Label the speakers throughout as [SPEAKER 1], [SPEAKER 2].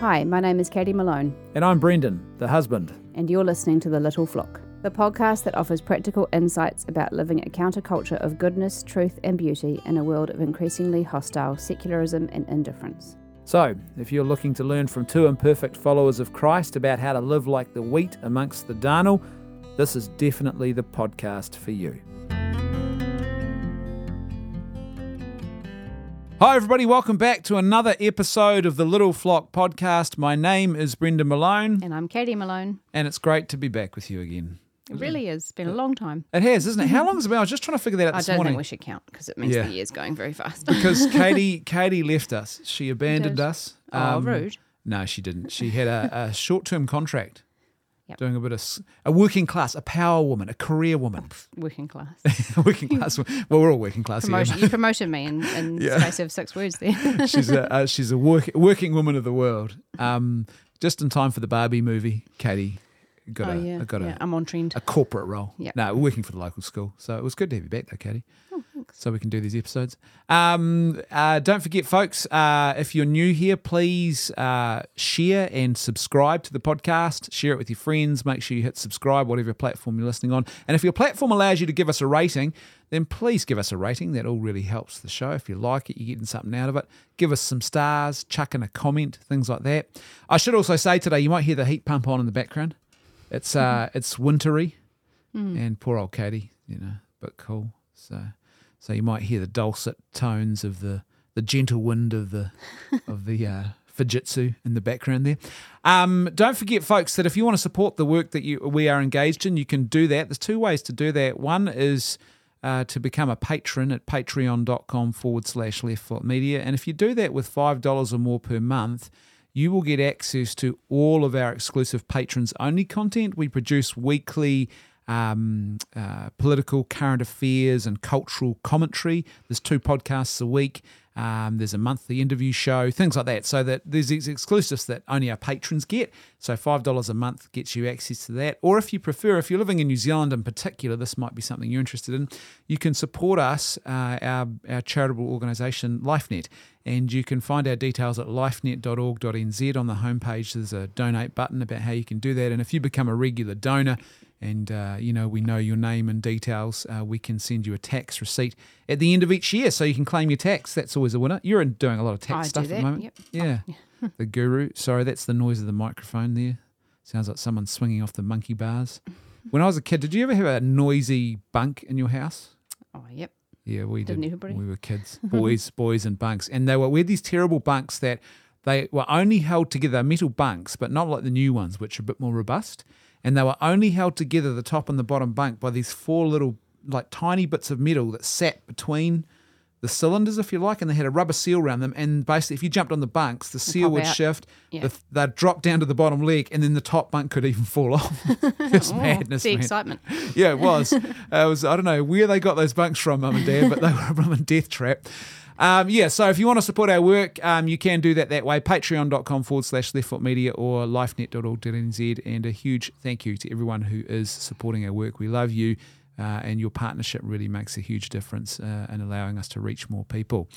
[SPEAKER 1] Hi, my name is Katie Malone,
[SPEAKER 2] And I'm Brendan, the husband.
[SPEAKER 1] and you're listening to The Little Flock, the podcast that offers practical insights about living a counterculture of goodness, truth, and beauty in a world of increasingly hostile secularism and indifference.
[SPEAKER 2] So, if you're looking to learn from two imperfect followers of Christ about how to live like the wheat amongst the darnel, this is definitely the podcast for you. Hi, everybody. Welcome back to another episode of the Little Flock podcast. My name is Brendan Malone,
[SPEAKER 1] And I'm Katie Malone.
[SPEAKER 2] and it's great to be back with you again.
[SPEAKER 1] It really is. It's been a long time.
[SPEAKER 2] It has, isn't it? How long has it been? I was just trying to figure that out
[SPEAKER 1] I don't
[SPEAKER 2] morning.
[SPEAKER 1] think we should count because it means
[SPEAKER 2] Yeah.
[SPEAKER 1] the year's going very fast.
[SPEAKER 2] because Katie Katie left us. She abandoned us.
[SPEAKER 1] oh,
[SPEAKER 2] Um,
[SPEAKER 1] rude.
[SPEAKER 2] No, she didn't. She had a, a short term contract.
[SPEAKER 1] Yep.
[SPEAKER 2] Doing a bit of a working class, a power woman, a career woman,
[SPEAKER 1] Working class.
[SPEAKER 2] working class. Well, we're all working class here.
[SPEAKER 1] You promoted me in, in
[SPEAKER 2] Yeah.
[SPEAKER 1] space of six words there.
[SPEAKER 2] she's a uh, she's a work, working woman of the world. Um, just in time for the Barbie movie, Katie got
[SPEAKER 1] oh,
[SPEAKER 2] a
[SPEAKER 1] yeah.
[SPEAKER 2] got
[SPEAKER 1] yeah.
[SPEAKER 2] a,
[SPEAKER 1] I'm on trend.
[SPEAKER 2] a corporate role.
[SPEAKER 1] Yeah.
[SPEAKER 2] No, we're working for the local school, so it was good to have you back, though, Katie.
[SPEAKER 1] Oh,
[SPEAKER 2] so we can do these episodes. Um, uh, don't forget, folks, uh, if you're new here, please uh, share and subscribe to the podcast. Share it with your friends. Make sure you hit subscribe, whatever platform you're listening on. And if your platform allows you to give us a rating, then please give us a rating. That all really helps the show. If you like it, you're getting something out of it. Give us some stars, chuck in a comment, things like that. I should also say today, you might hear the heat pump on in the background. It's uh, it's wintry, and poor old Katie, you know, but cool. So, so you might hear the dulcet tones of the the gentle wind of the of the uh, Fujitsu in the background there. Um, don't forget, folks, that if you want to support the work that you we are engaged in, you can do that. There's two ways to do that. One is uh, to become a patron at patreon.com forward slash left foot media. And if you do that with $5 or more per month, you will get access to all of our exclusive patrons only content. We produce weekly um, uh, political, current affairs, and cultural commentary. There's two podcasts a week. Um, there's a monthly interview show, things like that. So that there's these exclusives that only our patrons get. So five dollars a month gets you access to that. Or if you prefer, if you're living in New Zealand in particular, this might be something you're interested in. You can support us, uh, our our charitable organisation LifeNet, and you can find our details at lifenet.org.nz on the homepage. There's a donate button about how you can do that. And if you become a regular donor, and uh, you know we know your name and details, uh, we can send you a tax receipt at the end of each year, so you can claim your tax. That's always a winner. You're doing a lot of tax
[SPEAKER 1] I
[SPEAKER 2] stuff at the moment.
[SPEAKER 1] Yep.
[SPEAKER 2] Yeah, the guru. Sorry, that's the noise of the microphone there. Sounds like someone swinging off the monkey bars. When I was a kid, did you ever have a noisy bunk in your house?
[SPEAKER 1] Oh, yep.
[SPEAKER 2] Yeah, we
[SPEAKER 1] Didn't
[SPEAKER 2] did.
[SPEAKER 1] everybody?
[SPEAKER 2] We were kids, boys, boys, and bunks, and they were we had these terrible bunks that they were only held together, metal bunks, but not like the new ones, which are a bit more robust. And they were only held together, the top and the bottom bunk, by these four little, like tiny bits of metal that sat between the cylinders, if you like, and they had a rubber seal around them. And basically, if you jumped on the bunks, the seal would
[SPEAKER 1] out.
[SPEAKER 2] shift,
[SPEAKER 1] Yeah.
[SPEAKER 2] the, they'd drop down to the bottom leg, and then the top bunk could even fall off. it's madness,
[SPEAKER 1] the
[SPEAKER 2] man.
[SPEAKER 1] excitement.
[SPEAKER 2] Yeah, it was. uh, it was. I don't know where they got those bunks from, mum and dad, but they were a blooming death trap. Um, yeah, so if you want to support our work, um, you can do that that way. Patreon.com forward slash leftfoot media or lifenet.org.nz. And a huge thank you to everyone who is supporting our work. We love you, uh, and your partnership really makes a huge difference uh, in allowing us to reach more people.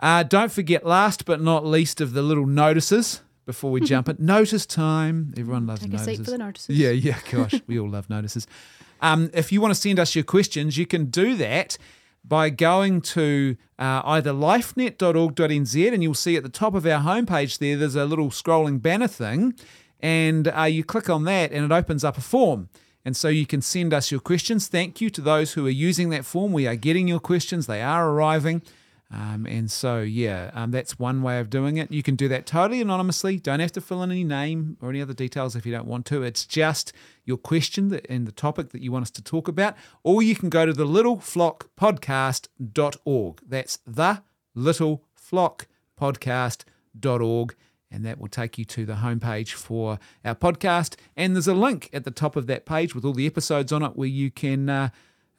[SPEAKER 2] Uh, don't forget, last but not least, of the little notices before we jump in. Notice time. Everyone loves
[SPEAKER 1] Take a
[SPEAKER 2] notices.
[SPEAKER 1] seat for the notices.
[SPEAKER 2] Yeah, yeah, gosh, we all love notices. Um, if you want to send us your questions, you can do that by going to uh, either lifenet.org.nz and you'll see at the top of our homepage there, there's a little scrolling banner thing, and uh, you click on that and it opens up a form. And so you can send us your questions. Thank you to those who are using that form. We are getting your questions, they are arriving. Um, and so, yeah, um, that's one way of doing it. You can do that totally anonymously. Don't have to fill in any name or any other details if you don't want to. It's just your question that, and the topic that you want us to talk about. Or you can go to the littleflockpodcast.org. That's the littleflockpodcast.org. And that will take you to the homepage for our podcast. And there's a link at the top of that page with all the episodes on it where you can uh,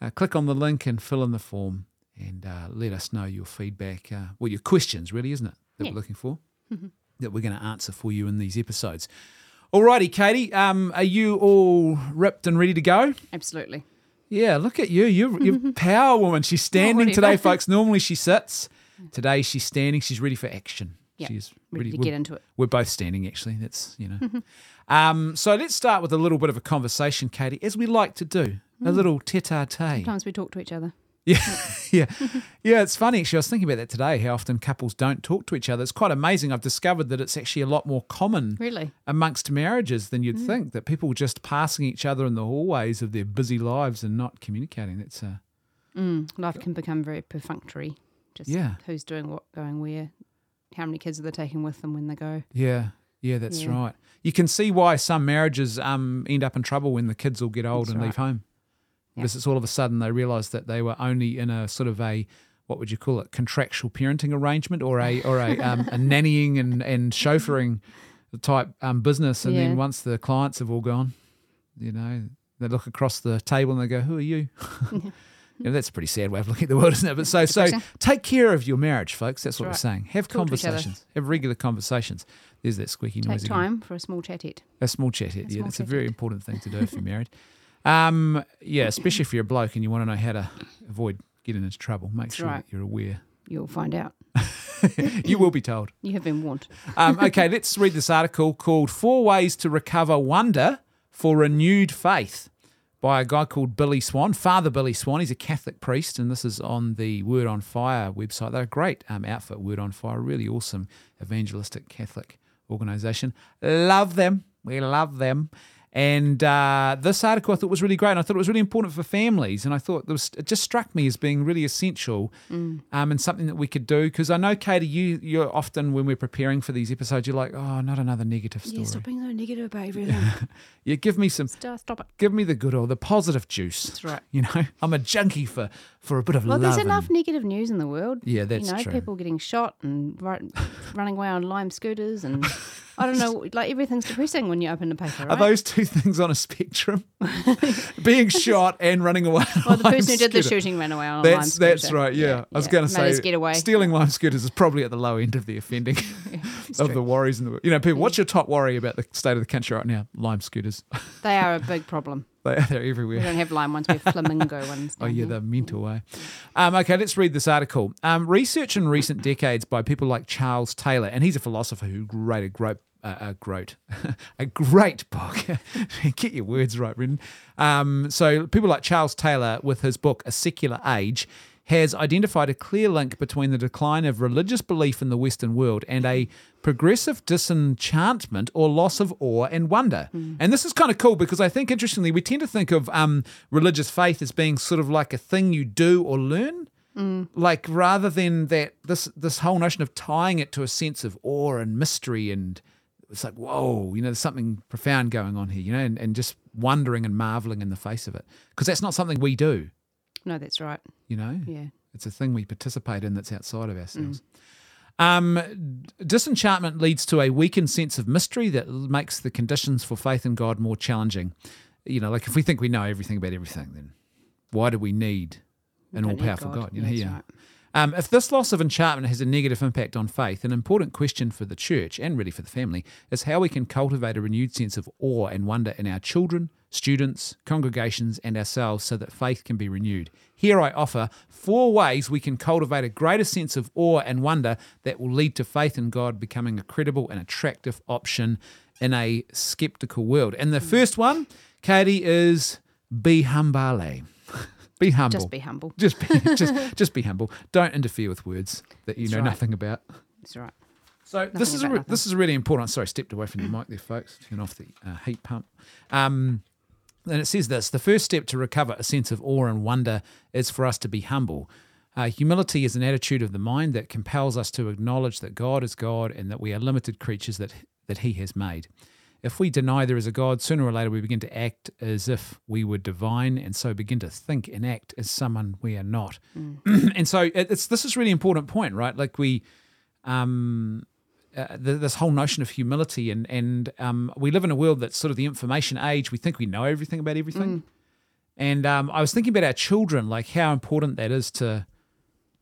[SPEAKER 2] uh, click on the link and fill in the form and uh, let us know your feedback. Uh, well, your questions, really, isn't it, that
[SPEAKER 1] Yeah.
[SPEAKER 2] we're looking for, that we're going to answer for you in these episodes. Alrighty, Katie, um, are you all ripped and ready to go?
[SPEAKER 1] Absolutely.
[SPEAKER 2] Yeah, look at you. You're, you're a power woman. She's standing today, folks. Normally she sits. Today she's standing. She's ready for action.
[SPEAKER 1] Yeah,
[SPEAKER 2] She's
[SPEAKER 1] Ready to
[SPEAKER 2] we're-
[SPEAKER 1] get into it.
[SPEAKER 2] we're both standing, actually. That's, you know. um, so let's start with a little bit of a conversation, Katie, as we like to do. A little tete a tete.
[SPEAKER 1] Sometimes we talk to each other.
[SPEAKER 2] Yeah, yeah, yeah. It's funny. Actually, I was thinking about that today. How often couples don't talk to each other. It's quite amazing. I've discovered that it's actually a lot more common
[SPEAKER 1] Really?
[SPEAKER 2] amongst marriages than you'd think. That people just passing each other in the hallways of their busy lives and not communicating. That's uh,
[SPEAKER 1] Mm, life can become very perfunctory. Just
[SPEAKER 2] Yeah.
[SPEAKER 1] who's doing what, going where, how many kids are they taking with them when they go.
[SPEAKER 2] yeah, yeah. That's
[SPEAKER 1] Yeah.
[SPEAKER 2] right. You can see why some marriages um end up in trouble when the kids all get old
[SPEAKER 1] That's
[SPEAKER 2] and
[SPEAKER 1] right.
[SPEAKER 2] leave home,
[SPEAKER 1] Yeah.
[SPEAKER 2] because it's all of a sudden they realise that they were only in a sort of a what would you call it contractual parenting arrangement or a or a, um, a nannying and and chauffeuring type um, business, and
[SPEAKER 1] Yeah.
[SPEAKER 2] then once the clients have all gone, you know, they look across the table and they go, "Who are you?" You know, that's a pretty sad way of looking at the world, isn't it? But so, so take care of your marriage, folks. That's what
[SPEAKER 1] That's
[SPEAKER 2] we're saying. Have
[SPEAKER 1] Talk to each other.
[SPEAKER 2] conversations. Have regular conversations. There's that squeaky
[SPEAKER 1] Take
[SPEAKER 2] noise again.
[SPEAKER 1] time for a small chat-it.
[SPEAKER 2] A small chat it. Yeah, that's a very important thing to do if you're married. Um, yeah, especially if you're a bloke and you want to know how to avoid getting into trouble. Make
[SPEAKER 1] That's
[SPEAKER 2] sure
[SPEAKER 1] right.
[SPEAKER 2] that you're aware.
[SPEAKER 1] You'll find out.
[SPEAKER 2] you will be told.
[SPEAKER 1] You have been warned.
[SPEAKER 2] Um, okay, let's read this article called Four Ways to Recover Wonder for Renewed Faith by a guy called Billy Swan, Father Billy Swan. He's a Catholic priest, and this is on the Word on Fire website. They're a great um, outfit, Word on Fire, really awesome evangelistic Catholic organisation. Love them. We love them. And uh, this article I thought was really great, and I thought it was really important for families. And I thought there was, it just struck me as being really essential um, and something that we could do. Because I know, Katie, you you're often when we're preparing for these episodes, you're like, oh, not another negative story.
[SPEAKER 1] Yeah, stop being so negative about everything.
[SPEAKER 2] Yeah, give me some,
[SPEAKER 1] Stop it.
[SPEAKER 2] give me the good or the positive juice.
[SPEAKER 1] That's right.
[SPEAKER 2] You know, I'm a junkie for for a bit of
[SPEAKER 1] Well,
[SPEAKER 2] love.
[SPEAKER 1] Well,
[SPEAKER 2] there's
[SPEAKER 1] enough negative news in the world.
[SPEAKER 2] Yeah, that's
[SPEAKER 1] you know,
[SPEAKER 2] true.
[SPEAKER 1] people getting shot and running away on lime scooters, and I don't know, like everything's depressing when you open the paper. Right?
[SPEAKER 2] Are those two things on a spectrum? Being shot and running away.
[SPEAKER 1] well, the person who did the shooting ran away on a lime
[SPEAKER 2] That's
[SPEAKER 1] scooter.
[SPEAKER 2] that's right. Yeah, I was
[SPEAKER 1] yeah.
[SPEAKER 2] going to say
[SPEAKER 1] us get away.
[SPEAKER 2] stealing lime scooters is probably at the low end of the offending
[SPEAKER 1] It's
[SPEAKER 2] of
[SPEAKER 1] true.
[SPEAKER 2] the worries in the you know people. What's your top worry about the state of the country right now? Lime scooters.
[SPEAKER 1] They are a big problem.
[SPEAKER 2] they, they're everywhere.
[SPEAKER 1] We don't have lime ones; we have flamingo ones.
[SPEAKER 2] Oh yeah,
[SPEAKER 1] here.
[SPEAKER 2] the mental way. Um, okay, let's read this article. Um, research in recent decades by people like Charles Taylor, and he's a philosopher who wrote a great, uh, a great, a great book. Get your words right, Brendan. Um, so people like Charles Taylor, with his book A Secular Age, has identified a clear link between the decline of religious belief in the Western world and a progressive disenchantment or loss of awe and wonder. And this is kind of cool because I think, interestingly, we tend to think of um, religious faith as being sort of like a thing you do or learn. Like rather than that, this this whole notion of tying it to a sense of awe and mystery, and it's like whoa, you know, there's something profound going on here, you know, and, and just wondering and marveling in the face of it, because that's not something we do,
[SPEAKER 1] No, that's right.
[SPEAKER 2] you know.
[SPEAKER 1] Yeah.
[SPEAKER 2] It's a thing we participate in that's outside of ourselves. Um, disenchantment leads to a weakened sense of mystery that makes the conditions for faith in God more challenging. You know, like if we think we know everything about everything, then why do we need an all powerful
[SPEAKER 1] God.
[SPEAKER 2] God? You know, yeah.
[SPEAKER 1] right.
[SPEAKER 2] Um, if this loss of enchantment has a negative impact on faith, an important question for the church and really for the family is how we can cultivate a renewed sense of awe and wonder in our children, students, congregations, and ourselves so that faith can be renewed. Here I offer four ways we can cultivate a greater sense of awe and wonder that will lead to faith in God becoming a credible and attractive option in a skeptical world. And the first one, Katie, is be humble. Be humble.
[SPEAKER 1] Just be humble.
[SPEAKER 2] Just be, just, just be humble. Don't interfere with words that you
[SPEAKER 1] That's
[SPEAKER 2] know
[SPEAKER 1] right.
[SPEAKER 2] nothing about.
[SPEAKER 1] That's right.
[SPEAKER 2] So this is a
[SPEAKER 1] nothing.
[SPEAKER 2] this is really important. Sorry, I stepped away from the mic there, folks. Turn off the uh, heat pump. Um, and it says this: the first step to recover a sense of awe and wonder is for us to be humble. Uh, humility is an attitude of the mind that compels us to acknowledge that God is God and that we are limited creatures that that He has made. If we deny there is a God, sooner or later we begin to act as if we were divine, and so begin to think and act as someone we are not. and so it's this is a really important point, right? Like we, um, uh, th this whole notion of humility, and and um, we live in a world that's sort of the information age. We think we know everything about everything, and um, I was thinking about our children, like how important that is to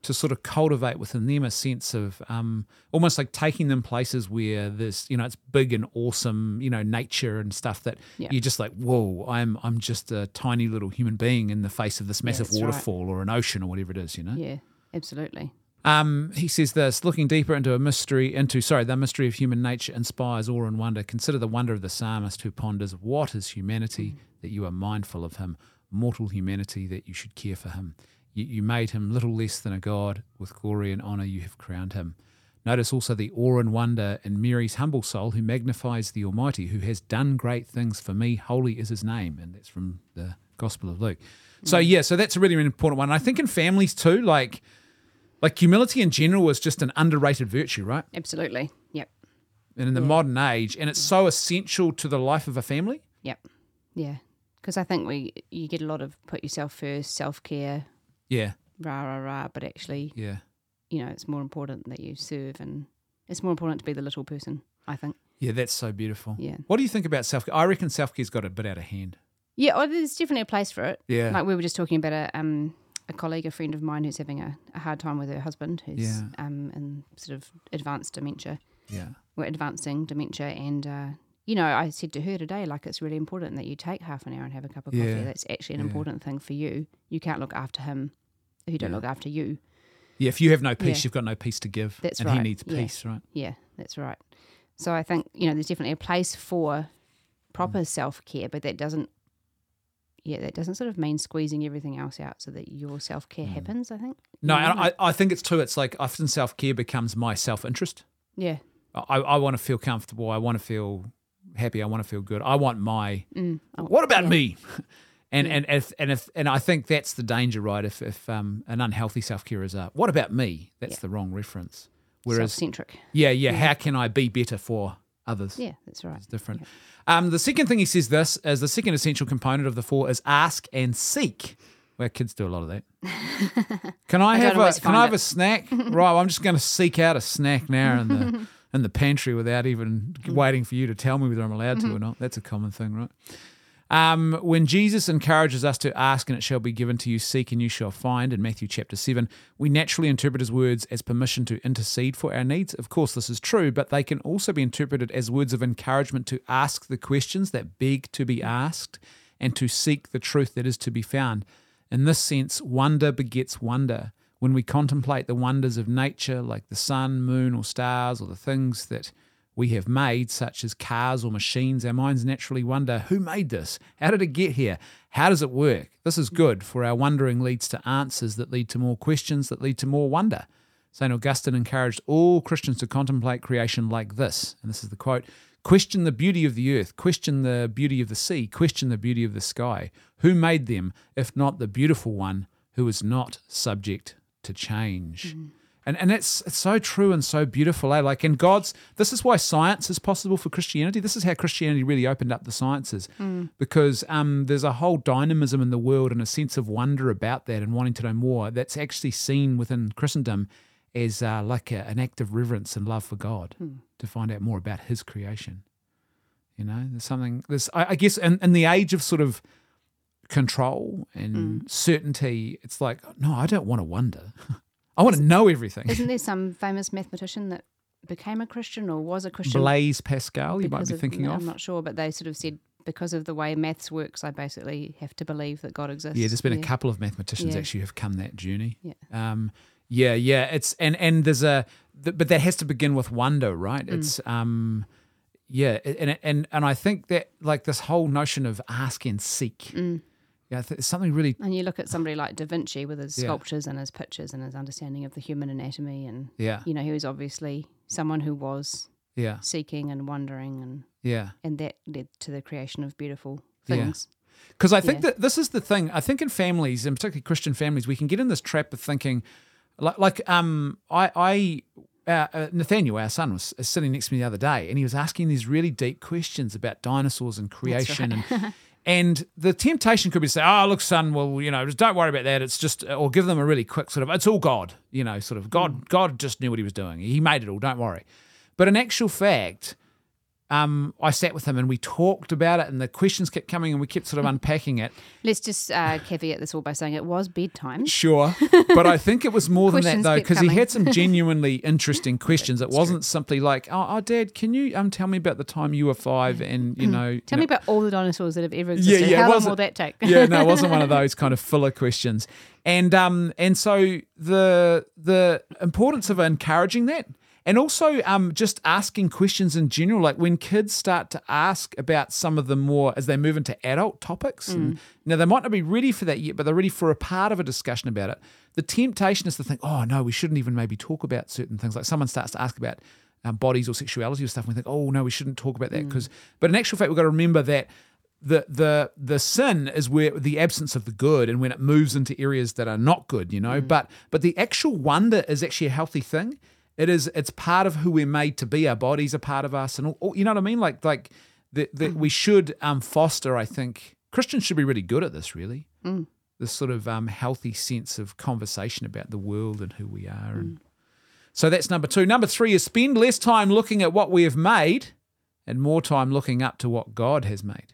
[SPEAKER 2] to sort of cultivate within them a sense of um, almost like taking them places where there's you know it's big and awesome you know nature and stuff that
[SPEAKER 1] Yeah.
[SPEAKER 2] you're just like whoa I'm I'm just a tiny little human being in the face of this massive
[SPEAKER 1] right.
[SPEAKER 2] waterfall or an ocean or whatever it is you know
[SPEAKER 1] Yeah, absolutely.
[SPEAKER 2] Um, he says this: looking deeper into a mystery, into sorry, the mystery of human nature inspires awe and wonder. Consider the wonder of the psalmist who ponders, "What is humanity that you are mindful of him? Mortal humanity that you should care for him. You, you made him little less than a god. With glory and honor you have crowned him." Notice also the awe and wonder in Mary's humble soul, who magnifies the Almighty, who has done great things for me. Holy is His name, and that's from the Gospel of Luke. So mm. yeah, so that's a really, really important one. I think in families too, like like humility in general is just an underrated virtue, right?
[SPEAKER 1] Absolutely. Yep.
[SPEAKER 2] And in the modern age, and it's mm. so essential to the life of a family.
[SPEAKER 1] Yep. Yeah. Because I think we you get a lot of put yourself first, self care,
[SPEAKER 2] Yeah,
[SPEAKER 1] rah rah rah. But actually,
[SPEAKER 2] yeah,
[SPEAKER 1] you know, it's more important that you serve, and it's more important to be the little person. I think.
[SPEAKER 2] yeah. That's so beautiful.
[SPEAKER 1] Yeah.
[SPEAKER 2] What do you think about self? Care? I reckon self care's got a bit out of hand.
[SPEAKER 1] Yeah. Oh, there's definitely a place for it.
[SPEAKER 2] Yeah,
[SPEAKER 1] Like we were just talking about a um a colleague, a friend of mine who's having a, a hard time with her husband, who's
[SPEAKER 2] Yeah.
[SPEAKER 1] um in sort of advanced dementia.
[SPEAKER 2] yeah,
[SPEAKER 1] We're advancing dementia, and uh, you know, I said to her today, like it's really important that you take half an hour and have a cup of coffee.
[SPEAKER 2] Yeah.
[SPEAKER 1] That's actually an
[SPEAKER 2] Yeah.
[SPEAKER 1] important thing for you. You can't look after him if you don't
[SPEAKER 2] Yeah.
[SPEAKER 1] look after you.
[SPEAKER 2] yeah. If you have no peace, you've got no peace to give,
[SPEAKER 1] That's
[SPEAKER 2] and he
[SPEAKER 1] right.
[SPEAKER 2] needs
[SPEAKER 1] Yeah.
[SPEAKER 2] peace, right?
[SPEAKER 1] Yeah, that's right. So I think you know there's definitely a place for proper
[SPEAKER 2] Mm.
[SPEAKER 1] self care, but that doesn't. Yeah, that doesn't sort of mean squeezing everything else out so that your self care happens. I think.
[SPEAKER 2] No,
[SPEAKER 1] You know,
[SPEAKER 2] and I, I think it's too. It's like often self care becomes my self interest.
[SPEAKER 1] yeah,
[SPEAKER 2] I, I want to feel comfortable. I want to feel happy. I want to feel good. I want my.
[SPEAKER 1] Mm. Oh,
[SPEAKER 2] what about
[SPEAKER 1] yeah.
[SPEAKER 2] me? And
[SPEAKER 1] Yeah.
[SPEAKER 2] and if and if and I think that's the danger, right? If if um, an unhealthy self care is a what about me? That's
[SPEAKER 1] Yeah.
[SPEAKER 2] the wrong reference. Whereas
[SPEAKER 1] self-centric.
[SPEAKER 2] yeah, yeah, how can I be better for others?
[SPEAKER 1] Yeah, that's right.
[SPEAKER 2] It's different. Um, the second thing he says this is the second essential component of the four is ask and seek. Well, kids do a lot of that. Can I,
[SPEAKER 1] I
[SPEAKER 2] have a Can I have
[SPEAKER 1] it.
[SPEAKER 2] a snack? right, I'm just going to seek out a snack now in the in the pantry without even waiting for you to tell me whether I'm allowed to or not. That's a common thing, right? Um, when Jesus encourages us to ask and it shall be given to you, seek and you shall find in Matthew chapter 7, we naturally interpret his words as permission to intercede for our needs. Of course, this is true, but they can also be interpreted as words of encouragement to ask the questions that beg to be asked and to seek the truth that is to be found. In this sense, wonder begets wonder. When we contemplate the wonders of nature, like the sun, moon, or stars, or the things that we have made, such as cars or machines, our minds naturally wonder who made this? How did it get here? How does it work? This is good, for our wondering leads to answers that lead to more questions that lead to more wonder. St. Augustine encouraged all Christians to contemplate creation like this. And this is the quote Question the beauty of the earth, question the beauty of the sea, question the beauty of the sky. Who made them, if not the beautiful one who is not subject to change? And and it's it's so true and so beautiful, eh? Like in God's this is why science is possible for Christianity. This is how Christianity really opened up the sciences. Because um there's a whole dynamism in the world and a sense of wonder about that and wanting to know more that's actually seen within Christendom as uh, like a, an act of reverence and love for God to find out more about his creation. You know, there's something there's I, I guess in, in the age of sort of control and certainty, it's like, no, I don't want to wonder. I want to know everything.
[SPEAKER 1] Isn't there some famous mathematician that became a Christian or was a Christian?
[SPEAKER 2] Blaise Pascal, you might be
[SPEAKER 1] of-
[SPEAKER 2] thinking of.
[SPEAKER 1] I'm not sure, but they sort of said because of the way maths works, I basically have to believe that God exists.
[SPEAKER 2] Yeah, there's been a couple of mathematicians
[SPEAKER 1] Yeah.
[SPEAKER 2] actually who've come that journey.
[SPEAKER 1] Yeah.
[SPEAKER 2] Um, yeah, yeah. It's and and there's a, th- but that has to begin with wonder, right?
[SPEAKER 1] Mm.
[SPEAKER 2] It's um, yeah, and and and I think that like this whole notion of ask and seek,
[SPEAKER 1] Mm.
[SPEAKER 2] Yeah, it's something really,
[SPEAKER 1] And you look at somebody like Da Vinci with his
[SPEAKER 2] Yeah.
[SPEAKER 1] sculptures and his pictures and his understanding of the human anatomy, and
[SPEAKER 2] yeah,
[SPEAKER 1] you know, he was obviously someone who was
[SPEAKER 2] yeah,
[SPEAKER 1] seeking and wondering, and
[SPEAKER 2] yeah.
[SPEAKER 1] and that led to the creation of beautiful
[SPEAKER 2] Yeah.
[SPEAKER 1] things.
[SPEAKER 2] Because I think
[SPEAKER 1] Yeah.
[SPEAKER 2] that this is the thing. I think in families, and particularly Christian families, we can get in this trap of thinking, like, like um, I, I, uh, uh, Nathaniel, our son, was sitting next to me the other day, and he was asking these really deep questions about dinosaurs and creation, and and the temptation could be to say, "Oh, look, son, well, you know, just don't worry about that. It's just," or give them a really quick sort of, "It's all God," you know, sort of God. Hmm. God just knew what He was doing. He made it all. Don't worry. But in actual fact, um, I sat with him and we talked about it, and the questions kept coming, and we kept sort of unpacking it.
[SPEAKER 1] Let's just uh, caveat this all by saying it was bedtime.
[SPEAKER 2] Sure, but I think it was more than that though, because he had some genuinely interesting questions. It wasn't simply like, "Oh, oh, Dad, can you um tell me about the time you were five and you know?"
[SPEAKER 1] Tell
[SPEAKER 2] you
[SPEAKER 1] me about all the dinosaurs that have ever existed.
[SPEAKER 2] yeah, it
[SPEAKER 1] How long will that take?
[SPEAKER 2] yeah, no, it wasn't one of those kind of filler questions. And um and so the the importance of encouraging that and also um just asking questions in general like when kids start to ask about some of the more as they move into adult topics and now they might not be ready for that yet but they're ready for a part of a discussion about it the temptation is to think oh no we shouldn't even maybe talk about certain things. Like someone starts to ask about um, bodies or sexuality or stuff and we think oh no we shouldn't talk about that because but in actual fact we've got to remember that the the the sin is where the absence of the good and when it moves into areas that are not good you know? But but the actual wonder is actually a healthy thing it is it's part of who we're made to be. Our bodies are part of us and all, you know what i mean? Like like that that we should um foster i think christians should be really good at this really. This sort of um healthy sense of conversation about the world and who we are and so that's number two. Number three is spend less time looking at what we have made and more time looking up to what god has made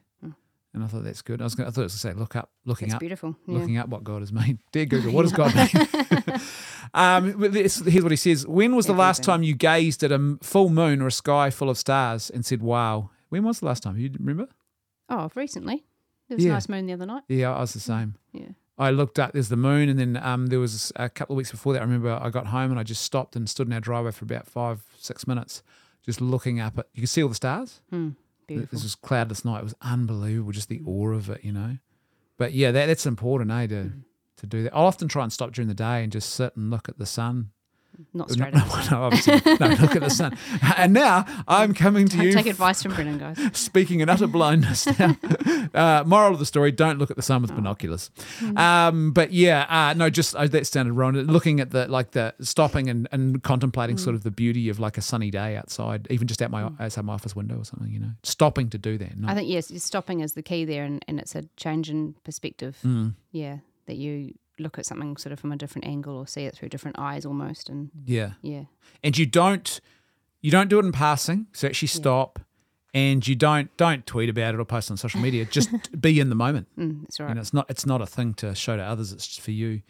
[SPEAKER 2] and I thought that's good. I was going, I thought it was to say look up, looking
[SPEAKER 1] It's
[SPEAKER 2] up,
[SPEAKER 1] beautiful. Yeah.
[SPEAKER 2] looking up what God has made. Dear Google, what has God made? um, this, here's what he says: When was the last time you gazed at a full moon or a sky full of stars and said, "Wow"? When was the last time? You remember?
[SPEAKER 1] Oh, recently. There was
[SPEAKER 2] Yeah.
[SPEAKER 1] a nice moon the other night.
[SPEAKER 2] Yeah, I was the same.
[SPEAKER 1] Yeah.
[SPEAKER 2] I looked up. There's the moon, and then um, there was a couple of weeks before that. I remember I got home and I just stopped and stood in our driveway for about five, six minutes, just looking up at. You could see all the stars.
[SPEAKER 1] Hmm. Beautiful.
[SPEAKER 2] This was cloudless night. It was unbelievable, just the awe of it, you know. But yeah, that, that's important, eh? To
[SPEAKER 1] Mm.
[SPEAKER 2] to do that. I'll often try and stop during the day and just sit and look at the sun.
[SPEAKER 1] Not straight
[SPEAKER 2] no,
[SPEAKER 1] up.
[SPEAKER 2] no, obviously, no, look at the sun. And now I'm coming to you
[SPEAKER 1] Take advice from Brendan, guys.
[SPEAKER 2] speaking in utter blindness now. uh, moral of the story: Don't look at the sun with binoculars. Um, but yeah, uh, no, just uh, that sounded wrong. Looking at the like the stopping and, and contemplating sort of the beauty of like a sunny day outside, even just out my outside my office window or something. You know, stopping to do that.
[SPEAKER 1] I think, yes, stopping is the key there, and, and it's a change in perspective.
[SPEAKER 2] Mm.
[SPEAKER 1] Yeah. That you look at something sort of from a different angle or see it through different eyes almost. And
[SPEAKER 2] yeah,
[SPEAKER 1] yeah.
[SPEAKER 2] and you don't you don't do it in passing. So actually stop. And you don't don't tweet about it or post on social media. Just be in the moment.
[SPEAKER 1] Mm, that's right.
[SPEAKER 2] Know, it's not it's not a thing to show to others. It's just for you.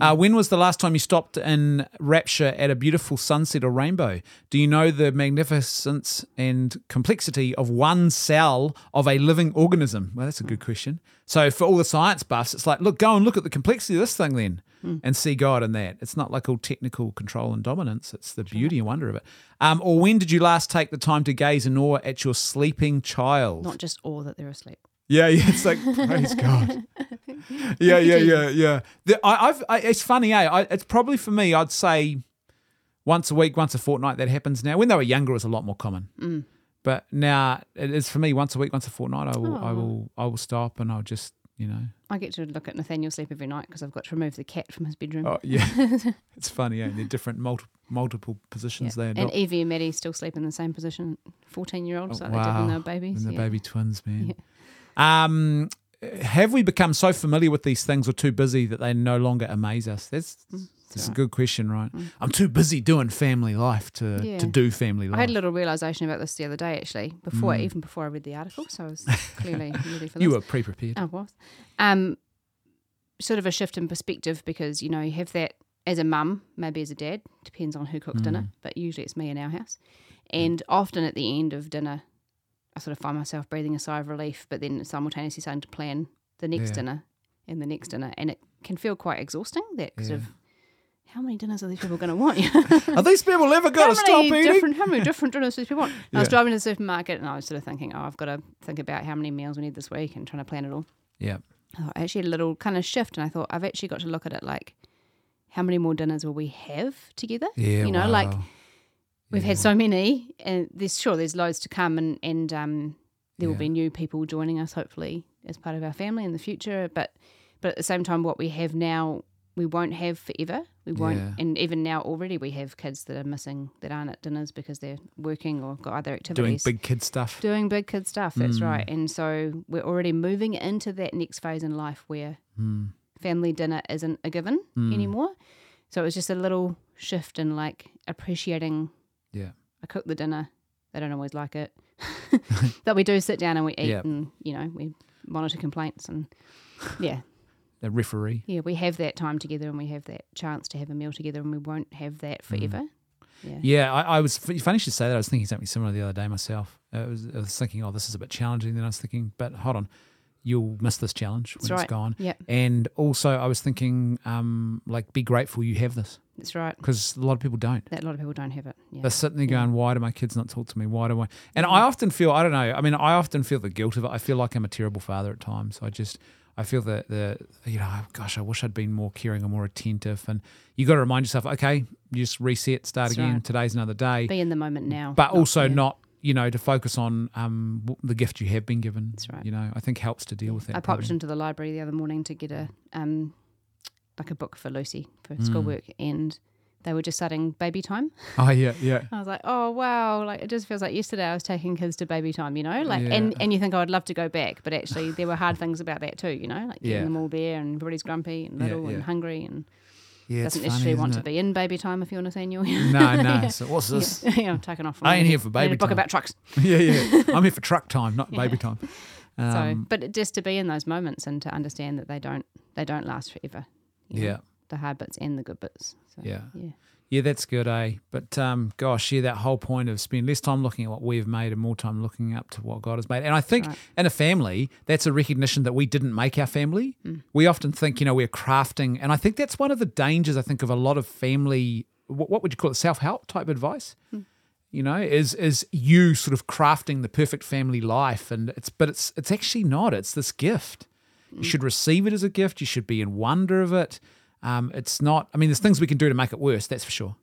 [SPEAKER 2] Uh, when was the last time you stopped in rapture at a beautiful sunset or rainbow? Do you know the magnificence and complexity of one cell of a living organism? Well, that's a good question. So for all the science buffs, it's like, look, go and look at the complexity of this thing then, and see God in that. It's not like all technical control and dominance. It's the beauty and wonder of it. Um, or when did you last take the time to gaze in awe at your sleeping child?
[SPEAKER 1] Not just awe that they're asleep.
[SPEAKER 2] Yeah, yeah, it's like praise God. Yeah, yeah, yeah, yeah. The, I, I've, I, it's funny, eh? I, it's probably for me. I'd say once a week, once a fortnight. That happens now. When they were younger, it was a lot more common.
[SPEAKER 1] Mm.
[SPEAKER 2] But now it is for me. Once a week, once a fortnight. I will, I will, I will stop and I'll just, you know.
[SPEAKER 1] I get to look at Nathaniel sleep every night because I've got to remove the cat from his bedroom.
[SPEAKER 2] Oh yeah, it's funny. Eh? They're different, multi, multiple positions there.
[SPEAKER 1] And. Evie and Maddie still sleep in the same position, 14 year olds
[SPEAKER 2] Oh,
[SPEAKER 1] like they did when they were babies.
[SPEAKER 2] And the
[SPEAKER 1] yeah.
[SPEAKER 2] baby twins, man. Um, have we become so familiar with these things or too busy that they no longer amaze us? That's
[SPEAKER 1] Mm,
[SPEAKER 2] that's a good question, right? I'm too busy doing family life to,
[SPEAKER 1] Yeah.
[SPEAKER 2] to do family life.
[SPEAKER 1] I had a little realization about this the other day, actually, before even before I read the article. So I was clearly ready for this.
[SPEAKER 2] Mm. you were pre-prepared.
[SPEAKER 1] I was. Um, sort of a shift in perspective because you know you have that as a mum, maybe as a dad, depends on who cooks
[SPEAKER 2] Mm.
[SPEAKER 1] dinner, but usually it's me in our house. And often at the end of dinner, I sort of find myself breathing a sigh of relief, but then simultaneously starting to plan the next
[SPEAKER 2] Yeah.
[SPEAKER 1] dinner and the next dinner, and it can feel quite exhausting. That sort of how many dinners are these people going to want?
[SPEAKER 2] Are these people ever going to stop eating?
[SPEAKER 1] different how many different dinners do these people want? And I was driving to the supermarket and I was sort of thinking, oh, I've got to think about how many meals we need this week and trying to plan it all.
[SPEAKER 2] Yeah,
[SPEAKER 1] I actually had a little kind of shift, and I thought I've actually got to look at it like, how many more dinners will we have together?
[SPEAKER 2] yeah.
[SPEAKER 1] you know, like we've had so many, and there's sure there's loads to come, and and um, there will
[SPEAKER 2] Yeah.
[SPEAKER 1] be new people joining us hopefully as part of our family in the future. But but at the same time, what we have now we won't have forever. We won't,
[SPEAKER 2] Yeah.
[SPEAKER 1] and even now already we have kids that are missing that aren't at dinners because they're working or got other activities.
[SPEAKER 2] doing big kid stuff.
[SPEAKER 1] Doing big kid stuff, that's
[SPEAKER 2] Mm.
[SPEAKER 1] right. And so we're already moving into that next phase in life where
[SPEAKER 2] Mm.
[SPEAKER 1] family dinner isn't a given
[SPEAKER 2] Mm.
[SPEAKER 1] anymore. So it was just a little shift in like appreciating
[SPEAKER 2] Yeah,
[SPEAKER 1] I cook the dinner, they don't always like it. but we do sit down and we eat,
[SPEAKER 2] Yeah.
[SPEAKER 1] and you know we monitor complaints, and yeah,
[SPEAKER 2] The referee.
[SPEAKER 1] yeah, we have that time together, and we have that chance to have a meal together, and we won't have that forever. Yeah.
[SPEAKER 2] Mm. Yeah, I, I was funny you should say that. I was thinking something similar the other day myself. Uh, it was, I was thinking, oh, this is a bit challenging. Then I was thinking, but hold on, you'll miss this challenge when
[SPEAKER 1] That's
[SPEAKER 2] it's
[SPEAKER 1] right.
[SPEAKER 2] gone.
[SPEAKER 1] Yep.
[SPEAKER 2] And also, I was thinking, um, like, be grateful you have this
[SPEAKER 1] That's right.
[SPEAKER 2] because a lot of people don't.
[SPEAKER 1] That a lot of people don't have it. Yeah.
[SPEAKER 2] They're sitting there
[SPEAKER 1] Yeah.
[SPEAKER 2] going, why do my kids not talk to me? Why do I? And I often feel, I don't know, I mean, I often feel the guilt of it. I feel like I'm a terrible father at times. I just, I feel that the, you know, gosh, I wish I'd been more caring or more attentive. And you got to remind yourself, okay, you just reset, start
[SPEAKER 1] That's
[SPEAKER 2] again.
[SPEAKER 1] right.
[SPEAKER 2] Today's another day.
[SPEAKER 1] Be in the moment now.
[SPEAKER 2] but
[SPEAKER 1] not-
[SPEAKER 2] also
[SPEAKER 1] yeah.
[SPEAKER 2] not, you know, to focus on um, the gift you have been given.
[SPEAKER 1] That's right.
[SPEAKER 2] You know, I think helps to deal with that.
[SPEAKER 1] I popped
[SPEAKER 2] problem.
[SPEAKER 1] into the library the other morning to get a um, like a book for Lucy for
[SPEAKER 2] Mm.
[SPEAKER 1] schoolwork, and they were just starting baby time.
[SPEAKER 2] Oh, yeah, yeah.
[SPEAKER 1] I was like, oh wow, like it just feels like yesterday I was taking kids to baby time, you know, like
[SPEAKER 2] Yeah.
[SPEAKER 1] and and you think I would love to go back, but actually there were hard things about that too, you know, like getting
[SPEAKER 2] Yeah.
[SPEAKER 1] them all there and everybody's grumpy and little
[SPEAKER 2] yeah.
[SPEAKER 1] and hungry and
[SPEAKER 2] Yeah,
[SPEAKER 1] doesn't
[SPEAKER 2] funny,
[SPEAKER 1] necessarily want to be in baby time if you're Nathaniel.
[SPEAKER 2] No, no. So what's this?
[SPEAKER 1] yeah, I'm taking off.
[SPEAKER 2] I ain't here for
[SPEAKER 1] a
[SPEAKER 2] baby
[SPEAKER 1] book about trucks.
[SPEAKER 2] yeah, yeah. I'm here for truck time, not
[SPEAKER 1] Yeah.
[SPEAKER 2] baby time.
[SPEAKER 1] so,
[SPEAKER 2] Um,
[SPEAKER 1] but just to be in those moments and to understand that they don't they don't last forever. you know,
[SPEAKER 2] yeah.
[SPEAKER 1] the hard bits and the good bits. So,
[SPEAKER 2] Yeah.
[SPEAKER 1] yeah.
[SPEAKER 2] Yeah, that's good, eh? But um, gosh, yeah, that whole point of spending less time looking at what we've made and more time looking up to what God has made. And I think
[SPEAKER 1] Right.
[SPEAKER 2] in a family, that's a recognition that we didn't make our family.
[SPEAKER 1] Mm.
[SPEAKER 2] We often think, you know, we're crafting, and I think that's one of the dangers. I think of a lot of family. What, what would you call it? Self help type advice.
[SPEAKER 1] Mm.
[SPEAKER 2] You know, is is you sort of crafting the perfect family life, and it's but it's it's actually not. It's this gift. You
[SPEAKER 1] Mm.
[SPEAKER 2] should receive it as a gift. You should be in wonder of it. Um, it's not. I mean, there's things we can do to make it worse. That's for sure.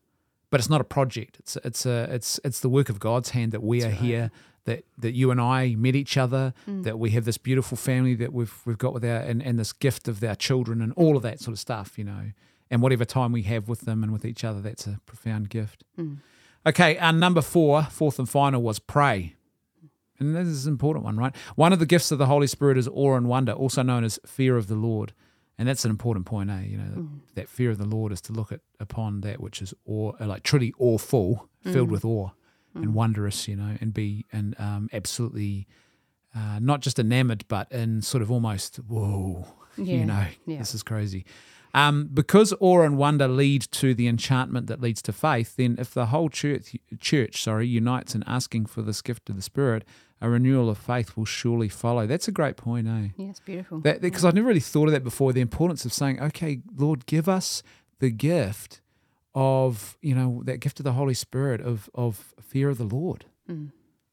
[SPEAKER 2] But it's not a project. It's it's a it's it's the work of God's hand that we are here. That that you and I met each other. Mm. That we have this beautiful family that we've we've got with our and, and this gift of our children and all of that sort of stuff. You know, and whatever time we have with them and with each other, that's a profound gift. Mm. Okay, our number four, fourth and final, was pray. And this is an important one, right? One of the gifts of the Holy Spirit is awe and wonder, also known as fear of the Lord. And that's an important point, eh? You know, that, that fear of the Lord is to look at upon that which is awe, uh, like truly awful, filled with awe and wondrous, you know, and be and um, absolutely uh, not just enamored, but in sort of almost whoa,
[SPEAKER 1] Yeah,
[SPEAKER 2] you know,
[SPEAKER 1] yeah.
[SPEAKER 2] this is crazy. Um, because awe and wonder lead to the enchantment that leads to faith, then if the whole church, church sorry, unites in asking for this gift of the Spirit, a renewal of faith will surely follow. That's a great point, eh?
[SPEAKER 1] Yeah, beautiful.
[SPEAKER 2] That because I've never really thought of that before. The importance of saying, "Okay, Lord, give us the gift of you know that gift of the Holy Spirit of of fear of the Lord."
[SPEAKER 1] Mm.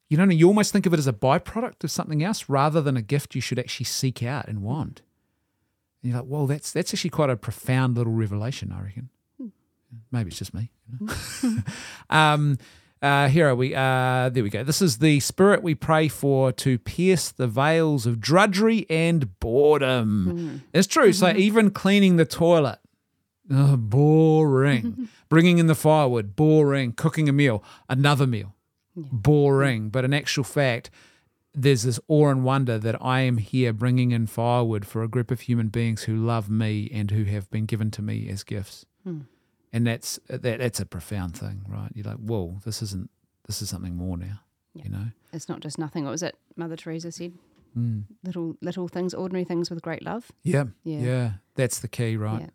[SPEAKER 2] You know, you almost think of it as a byproduct of something else rather than a gift you should actually seek out and want. And you're like, well, that's that's actually quite a profound little revelation, I reckon. Maybe it's just me. you know. um, uh, here are we. Uh, there we go. This is the spirit we pray for to pierce the veils of drudgery and boredom. It's true. So even cleaning the toilet, oh, boring. Bringing in the firewood, boring. Cooking a meal, another meal, boring. But in actual fact, there's this awe and wonder that I am here bringing in firewood for a group of human beings who love me and who have been given to me as gifts. And that's that, that's a profound thing, right? You're like, whoa, this isn't this is something more now. You know?
[SPEAKER 1] it's not just nothing. What was it Mother Teresa said?
[SPEAKER 2] Mm.
[SPEAKER 1] Little little things, ordinary things with great love.
[SPEAKER 2] Yeah,
[SPEAKER 1] Yeah.
[SPEAKER 2] yeah, That's the key, right?
[SPEAKER 1] Yeah.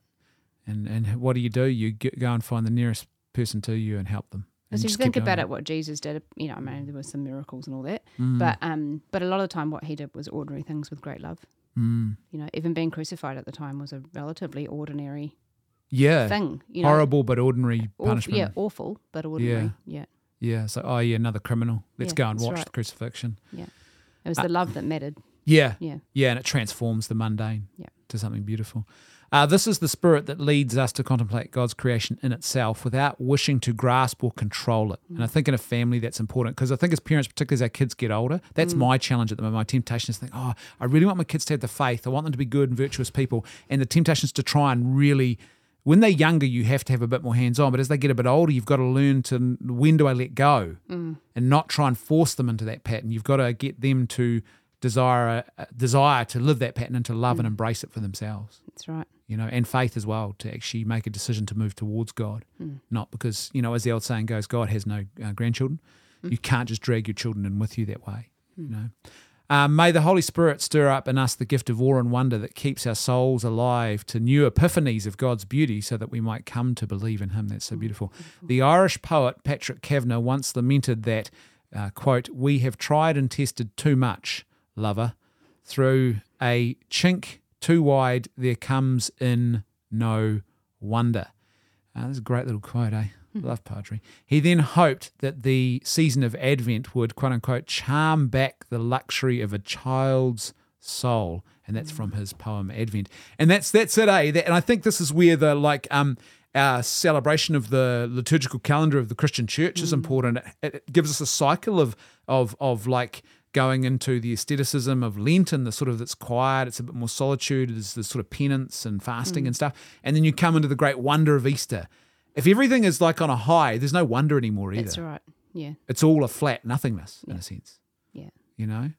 [SPEAKER 2] And and what do you do? You g- go and find the nearest person to you and help them. And
[SPEAKER 1] if you think about it, what Jesus did, you know, I mean, there were some miracles and all that,
[SPEAKER 2] Mm,
[SPEAKER 1] but um, but a lot of the time, what he did was ordinary things with great love.
[SPEAKER 2] mm.
[SPEAKER 1] You know, even being crucified at the time was a relatively ordinary
[SPEAKER 2] yeah,
[SPEAKER 1] thing. You know,
[SPEAKER 2] horrible but ordinary punishment.
[SPEAKER 1] yeah, awful, but ordinary. Yeah,
[SPEAKER 2] Yeah, so oh yeah, another criminal. Let's
[SPEAKER 1] Yeah,
[SPEAKER 2] go and
[SPEAKER 1] that's
[SPEAKER 2] watch
[SPEAKER 1] right.
[SPEAKER 2] the crucifixion. Yeah.
[SPEAKER 1] It was
[SPEAKER 2] Uh,
[SPEAKER 1] the love that mattered.
[SPEAKER 2] Yeah,
[SPEAKER 1] Yeah,
[SPEAKER 2] yeah, and it transforms the mundane
[SPEAKER 1] Yeah.
[SPEAKER 2] to something beautiful. Uh, this is the spirit that leads us to contemplate God's creation in itself without wishing to grasp or control it. And I think in a family that's important because I think as parents, particularly as our kids get older, that's my challenge at the moment. My temptation is to think, oh, I really want my kids to have the faith. I want them to be good and virtuous people. And the temptation is to try and really when they're younger, you have to have a bit more hands on. But as they get a bit older, you've got to learn to when do I let go mm. and not try and force them into that pattern. You've got to get them to desire a, desire to live that pattern and to love and mm. embrace it for themselves.
[SPEAKER 1] that's right.
[SPEAKER 2] You know, and faith as well to actually make a decision to move towards God, mm. not because you know, as the old saying goes, God has no uh, grandchildren. You can't just drag your children in with you that way. You know. Um, may the Holy Spirit stir up in us the gift of awe and wonder that keeps our souls alive to new epiphanies of God's beauty so that we might come to believe in Him. That's so beautiful. The Irish poet Patrick Kavanagh once lamented that, uh, quote, we have tried and tested too much, lover. Through a chink too wide, there comes in no wonder. Uh, that's a great little quote, eh? Love poetry. He then hoped that the season of Advent would, quote unquote, charm back the luxury of a child's soul, and that's from his poem Advent. And that's that's it, eh? That, and I think this is where the like um our celebration of the liturgical calendar of the Christian Church is important. It, it gives us a cycle of of of like going into the asceticism of Lent and the sort of that's quiet, it's a bit more solitude, there's the sort of penance and fasting and stuff. And then you come into the great wonder of Easter. If everything is like on a high, there's no wonder anymore either.
[SPEAKER 1] That's right. Yeah.
[SPEAKER 2] It's all a flat nothingness in a sense,
[SPEAKER 1] Yeah.
[SPEAKER 2] you know?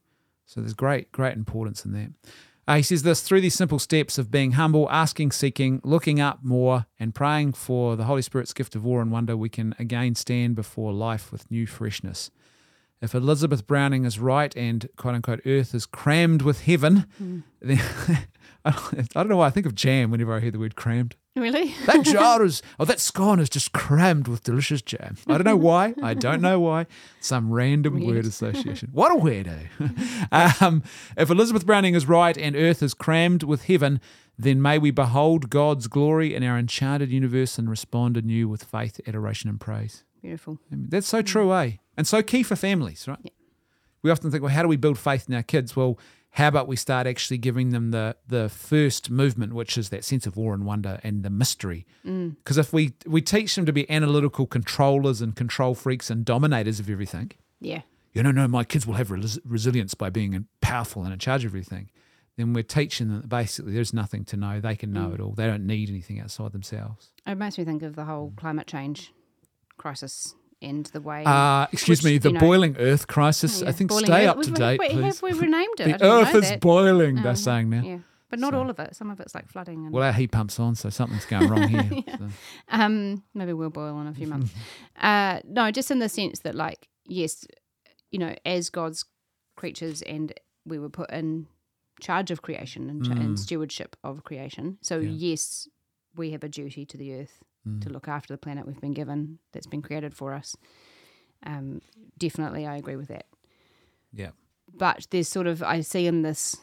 [SPEAKER 2] So there's great, great importance in that. Uh, he says this through these simple steps of being humble, asking, seeking, looking up more, and praying for the Holy Spirit's gift of awe and wonder, we can again stand before life with new freshness. If Elizabeth Browning is right and quote unquote earth is crammed with heaven, then I don't know why I think of jam whenever I hear the word crammed.
[SPEAKER 1] Really?
[SPEAKER 2] That jar is, oh, that scone is just crammed with delicious jam. I don't know why. I don't know why. Some random
[SPEAKER 1] Weird.
[SPEAKER 2] word association. What a weirdo. um, if Elizabeth Browning is right and earth is crammed with heaven, then may we behold God's glory in our enchanted universe and respond anew with faith, adoration, and praise.
[SPEAKER 1] Beautiful.
[SPEAKER 2] I mean, that's so true, eh? And so key for families, right?
[SPEAKER 1] Yeah.
[SPEAKER 2] We often think, well, how do we build faith in our kids? Well, how about we start actually giving them the the first movement, which is that sense of awe and wonder and the mystery? Mm. Because if we we teach them to be analytical controllers and control freaks and dominators of everything,
[SPEAKER 1] Yeah.
[SPEAKER 2] you know, no, my kids will have res- resilience by being powerful and in charge of everything. Then we're teaching them that basically there's nothing to know. They can know mm. it all. They don't need anything outside themselves.
[SPEAKER 1] It makes me think of the whole mm. climate change crisis and the way.
[SPEAKER 2] Uh, excuse
[SPEAKER 1] Which,
[SPEAKER 2] me, the
[SPEAKER 1] you know-
[SPEAKER 2] boiling Earth crisis.
[SPEAKER 1] Yeah,
[SPEAKER 2] I think
[SPEAKER 1] boiling
[SPEAKER 2] stay
[SPEAKER 1] earth.
[SPEAKER 2] up to
[SPEAKER 1] We've-
[SPEAKER 2] date,
[SPEAKER 1] wait,
[SPEAKER 2] please.
[SPEAKER 1] Have we renamed it?
[SPEAKER 2] The Earth is
[SPEAKER 1] that.
[SPEAKER 2] boiling. They're
[SPEAKER 1] Um,
[SPEAKER 2] saying now.
[SPEAKER 1] Yeah, but not
[SPEAKER 2] So-
[SPEAKER 1] all of it. Some of it's like flooding. And,
[SPEAKER 2] Well, our heat pumps on, so something's going wrong here. So,
[SPEAKER 1] um, maybe we'll boil in a few months. uh, no, just in the sense that, like, yes, you know, as God's creatures, and we were put in charge of creation and, cha- and stewardship of creation. So
[SPEAKER 2] Mm. Yeah.
[SPEAKER 1] yes, we have a duty to the earth
[SPEAKER 2] Mm.
[SPEAKER 1] to look after the planet we've been given, that's been created for us. Um, definitely, I agree with that.
[SPEAKER 2] yeah.
[SPEAKER 1] but there's sort of I see in this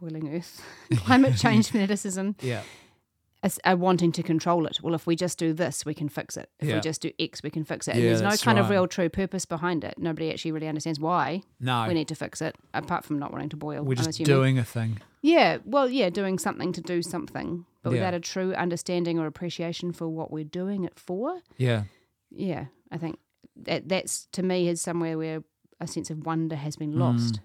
[SPEAKER 1] boiling earth climate change fanaticism
[SPEAKER 2] Yeah.
[SPEAKER 1] A, s- a wanting to control it. Well, if we just do this, we can fix it. If
[SPEAKER 2] Yeah.
[SPEAKER 1] we just do X, we can fix it.
[SPEAKER 2] Yeah,
[SPEAKER 1] and there's no kind of real true purpose behind it. Nobody actually really understands why
[SPEAKER 2] No.
[SPEAKER 1] we need to fix it, apart from not wanting to boil.
[SPEAKER 2] we're just doing a thing.
[SPEAKER 1] Yeah, well, yeah, doing something to do something, but
[SPEAKER 2] Yeah.
[SPEAKER 1] without a true understanding or appreciation for what we're doing it for.
[SPEAKER 2] Yeah.
[SPEAKER 1] Yeah, I think that that's to me is somewhere where a sense of wonder has been lost.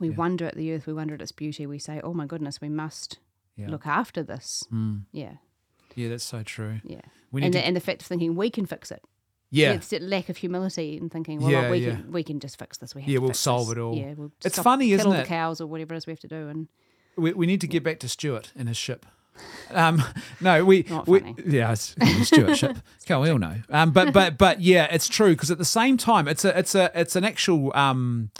[SPEAKER 1] We
[SPEAKER 2] Mm. Yeah.
[SPEAKER 1] wonder at the earth, we wonder at its beauty. We say, "Oh my goodness, we must
[SPEAKER 2] Yeah.
[SPEAKER 1] look after this."
[SPEAKER 2] Mm.
[SPEAKER 1] Yeah,
[SPEAKER 2] Yeah, that's so true.
[SPEAKER 1] yeah.
[SPEAKER 2] We need
[SPEAKER 1] And
[SPEAKER 2] to,
[SPEAKER 1] the, and the fact of thinking we can fix it.
[SPEAKER 2] yeah.
[SPEAKER 1] it's that lack of humility and thinking, "Well,
[SPEAKER 2] Yeah,
[SPEAKER 1] we
[SPEAKER 2] yeah.
[SPEAKER 1] can we can just fix this. We have
[SPEAKER 2] Yeah,
[SPEAKER 1] to
[SPEAKER 2] we'll solve
[SPEAKER 1] this.
[SPEAKER 2] it all.
[SPEAKER 1] Yeah, we'll
[SPEAKER 2] It's
[SPEAKER 1] stop-
[SPEAKER 2] funny, isn't
[SPEAKER 1] the
[SPEAKER 2] it?
[SPEAKER 1] cows or whatever it is we have to do." And
[SPEAKER 2] We, we need to get back to Stuart and his ship. Um, no, we, we yeah, it's, it's Stuart ship. Can't we all know? Um, but but but yeah, it's true because at the same time, it's a it's a it's an actual um,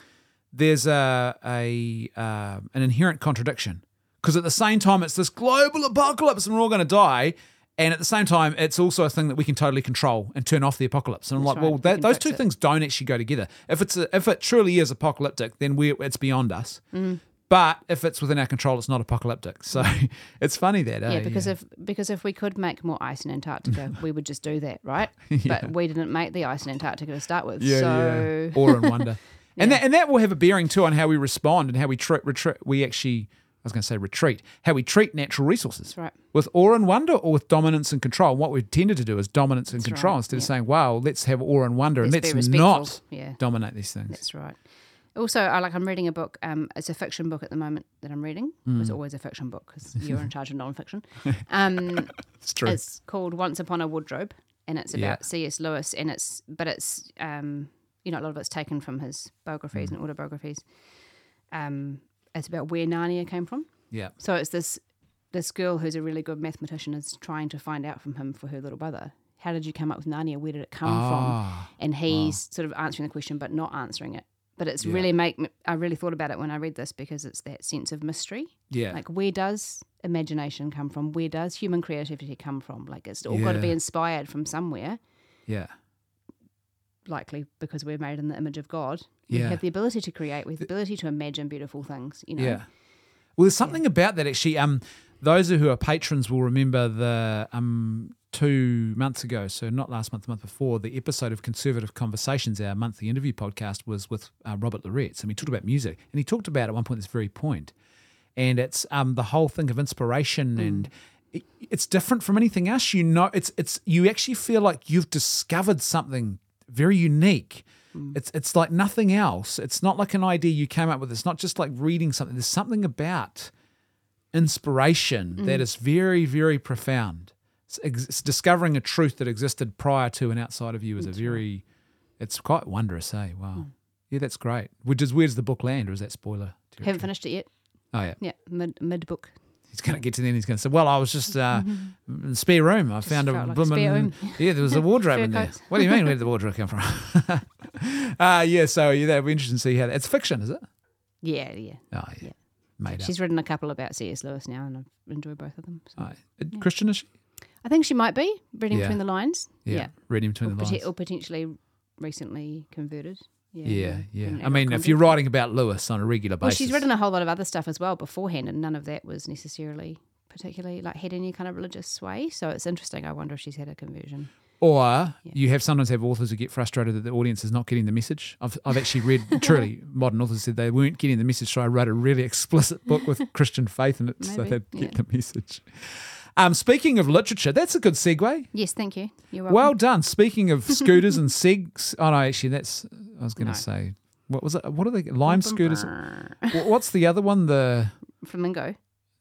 [SPEAKER 2] there's a a uh, an inherent contradiction because at the same time it's this global apocalypse and we're all going to die. And at the same time, it's also a thing that we can totally control and turn off the apocalypse. And I'm
[SPEAKER 1] That's
[SPEAKER 2] like,
[SPEAKER 1] right,
[SPEAKER 2] well,
[SPEAKER 1] we
[SPEAKER 2] that,
[SPEAKER 1] can
[SPEAKER 2] those
[SPEAKER 1] fix
[SPEAKER 2] two
[SPEAKER 1] it.
[SPEAKER 2] things don't actually go together. If it's a, if it truly is apocalyptic, then we it's beyond us.
[SPEAKER 1] Mm.
[SPEAKER 2] But if it's within our control, it's not apocalyptic. So it's funny that.
[SPEAKER 1] yeah,
[SPEAKER 2] eh?
[SPEAKER 1] because if because if we could make more ice in Antarctica, we would just do that, right?
[SPEAKER 2] Yeah.
[SPEAKER 1] But we didn't make the ice in Antarctica to start with,
[SPEAKER 2] yeah,
[SPEAKER 1] so
[SPEAKER 2] yeah. awe and wonder, and that and that will have a bearing too on how we respond and how we treat retreat. We actually, I was going to say retreat, how we treat natural resources
[SPEAKER 1] that's right.
[SPEAKER 2] with awe and wonder, or with dominance and control. And what we've tended to do is dominance and
[SPEAKER 1] That's
[SPEAKER 2] control
[SPEAKER 1] right,
[SPEAKER 2] instead of saying, "Wow, let's have awe and wonder,
[SPEAKER 1] Let's
[SPEAKER 2] and let's not
[SPEAKER 1] Yeah,
[SPEAKER 2] dominate these things."
[SPEAKER 1] that's right. Also, I like I'm reading a book. Um, it's a fiction book at the moment that I'm reading.
[SPEAKER 2] Hmm.
[SPEAKER 1] It's always a fiction book because you're in charge of non-fiction. Um,
[SPEAKER 2] It's true.
[SPEAKER 1] It's called Once Upon a Wardrobe, and it's about
[SPEAKER 2] Yeah.
[SPEAKER 1] C.S. Lewis, and it's but it's um, you know a lot of it's taken from his biographies
[SPEAKER 2] Mm.
[SPEAKER 1] and autobiographies. Um, it's about where Narnia came from.
[SPEAKER 2] yeah,
[SPEAKER 1] So it's this this girl who's a really good mathematician is trying to find out from him for her little brother how did you come up with Narnia? Where did it come
[SPEAKER 2] Ah,
[SPEAKER 1] from? And he's sort of answering the question, but not answering it. But it's
[SPEAKER 2] Yeah.
[SPEAKER 1] really make me, I really thought about it when I read this because it's that sense of mystery.
[SPEAKER 2] Yeah.
[SPEAKER 1] Like, where does imagination come from? Where does human creativity come from? Like, it's all got to be inspired from somewhere,
[SPEAKER 2] yeah.
[SPEAKER 1] Likely because we're made in the image of God. We have the ability to create, we have the ability to imagine beautiful things, you know?
[SPEAKER 2] Yeah. Well, there's something about that actually. Um, those who are patrons will remember the um two months ago, so not last month, the month before, the episode of Conservative Conversations, our monthly interview podcast, was with uh, Robert Loretz, and we talked about music, and he talked about at one point this very point, and it's um the whole thing of inspiration and. It's different from anything else. You know, it's it's you actually feel like you've discovered something very unique. Mm. It's it's like nothing else. It's not like an idea you came up with. It's not just like reading something. There's something about inspiration that mm. is very very profound. It's, ex- it's discovering a truth that existed prior to and outside of you is a very. It's quite wondrous, eh? Wow. Hmm. Yeah, that's great. Which is where does the book land, or is that spoiler? territory?
[SPEAKER 1] Haven't finished it yet.
[SPEAKER 2] Oh yeah,
[SPEAKER 1] Yeah, mid mid book.
[SPEAKER 2] He's going to get to the end. He's going to say, "Well, I was just uh, in the spare room. I found a
[SPEAKER 1] like
[SPEAKER 2] blooming yeah. There was a wardrobe in there. What do you mean? Where did the wardrobe come from? uh, yeah. So yeah, that'd be interesting to see how that, it's fiction, is it?
[SPEAKER 1] Yeah, yeah.
[SPEAKER 2] Oh yeah,
[SPEAKER 1] Yeah.
[SPEAKER 2] made up.
[SPEAKER 1] She's written a couple about C.S. Lewis now, and I enjoy both of them. So.
[SPEAKER 2] Oh, Christian is she?
[SPEAKER 1] I think she might be reading
[SPEAKER 2] Yeah.
[SPEAKER 1] between the lines.
[SPEAKER 2] Yeah,
[SPEAKER 1] Yeah,
[SPEAKER 2] reading between
[SPEAKER 1] or,
[SPEAKER 2] the
[SPEAKER 1] pote-
[SPEAKER 2] lines.
[SPEAKER 1] or potentially recently converted. Yeah,
[SPEAKER 2] Yeah, yeah. I mean, if you're writing about Lewis on a regular basis, well,
[SPEAKER 1] she's written a whole lot of other stuff as well beforehand, and none of that was necessarily particularly like had any kind of religious sway. So it's interesting. I wonder if she's had a conversion.
[SPEAKER 2] Or you have sometimes have authors who get frustrated that the audience is not getting the message. I've, I've actually read truly modern authors said they weren't getting the message, so I wrote a really explicit book with Christian faith in it so they'd get
[SPEAKER 1] yeah.
[SPEAKER 2] the message. Um, speaking of literature, that's a good segue.
[SPEAKER 1] Yes, thank you. You're welcome.
[SPEAKER 2] Well done. Speaking of scooters and segs, oh no, actually that's I was going to
[SPEAKER 1] No.
[SPEAKER 2] say what was it? What are they? Lime scooters. What's the other one? The
[SPEAKER 1] Flamingo.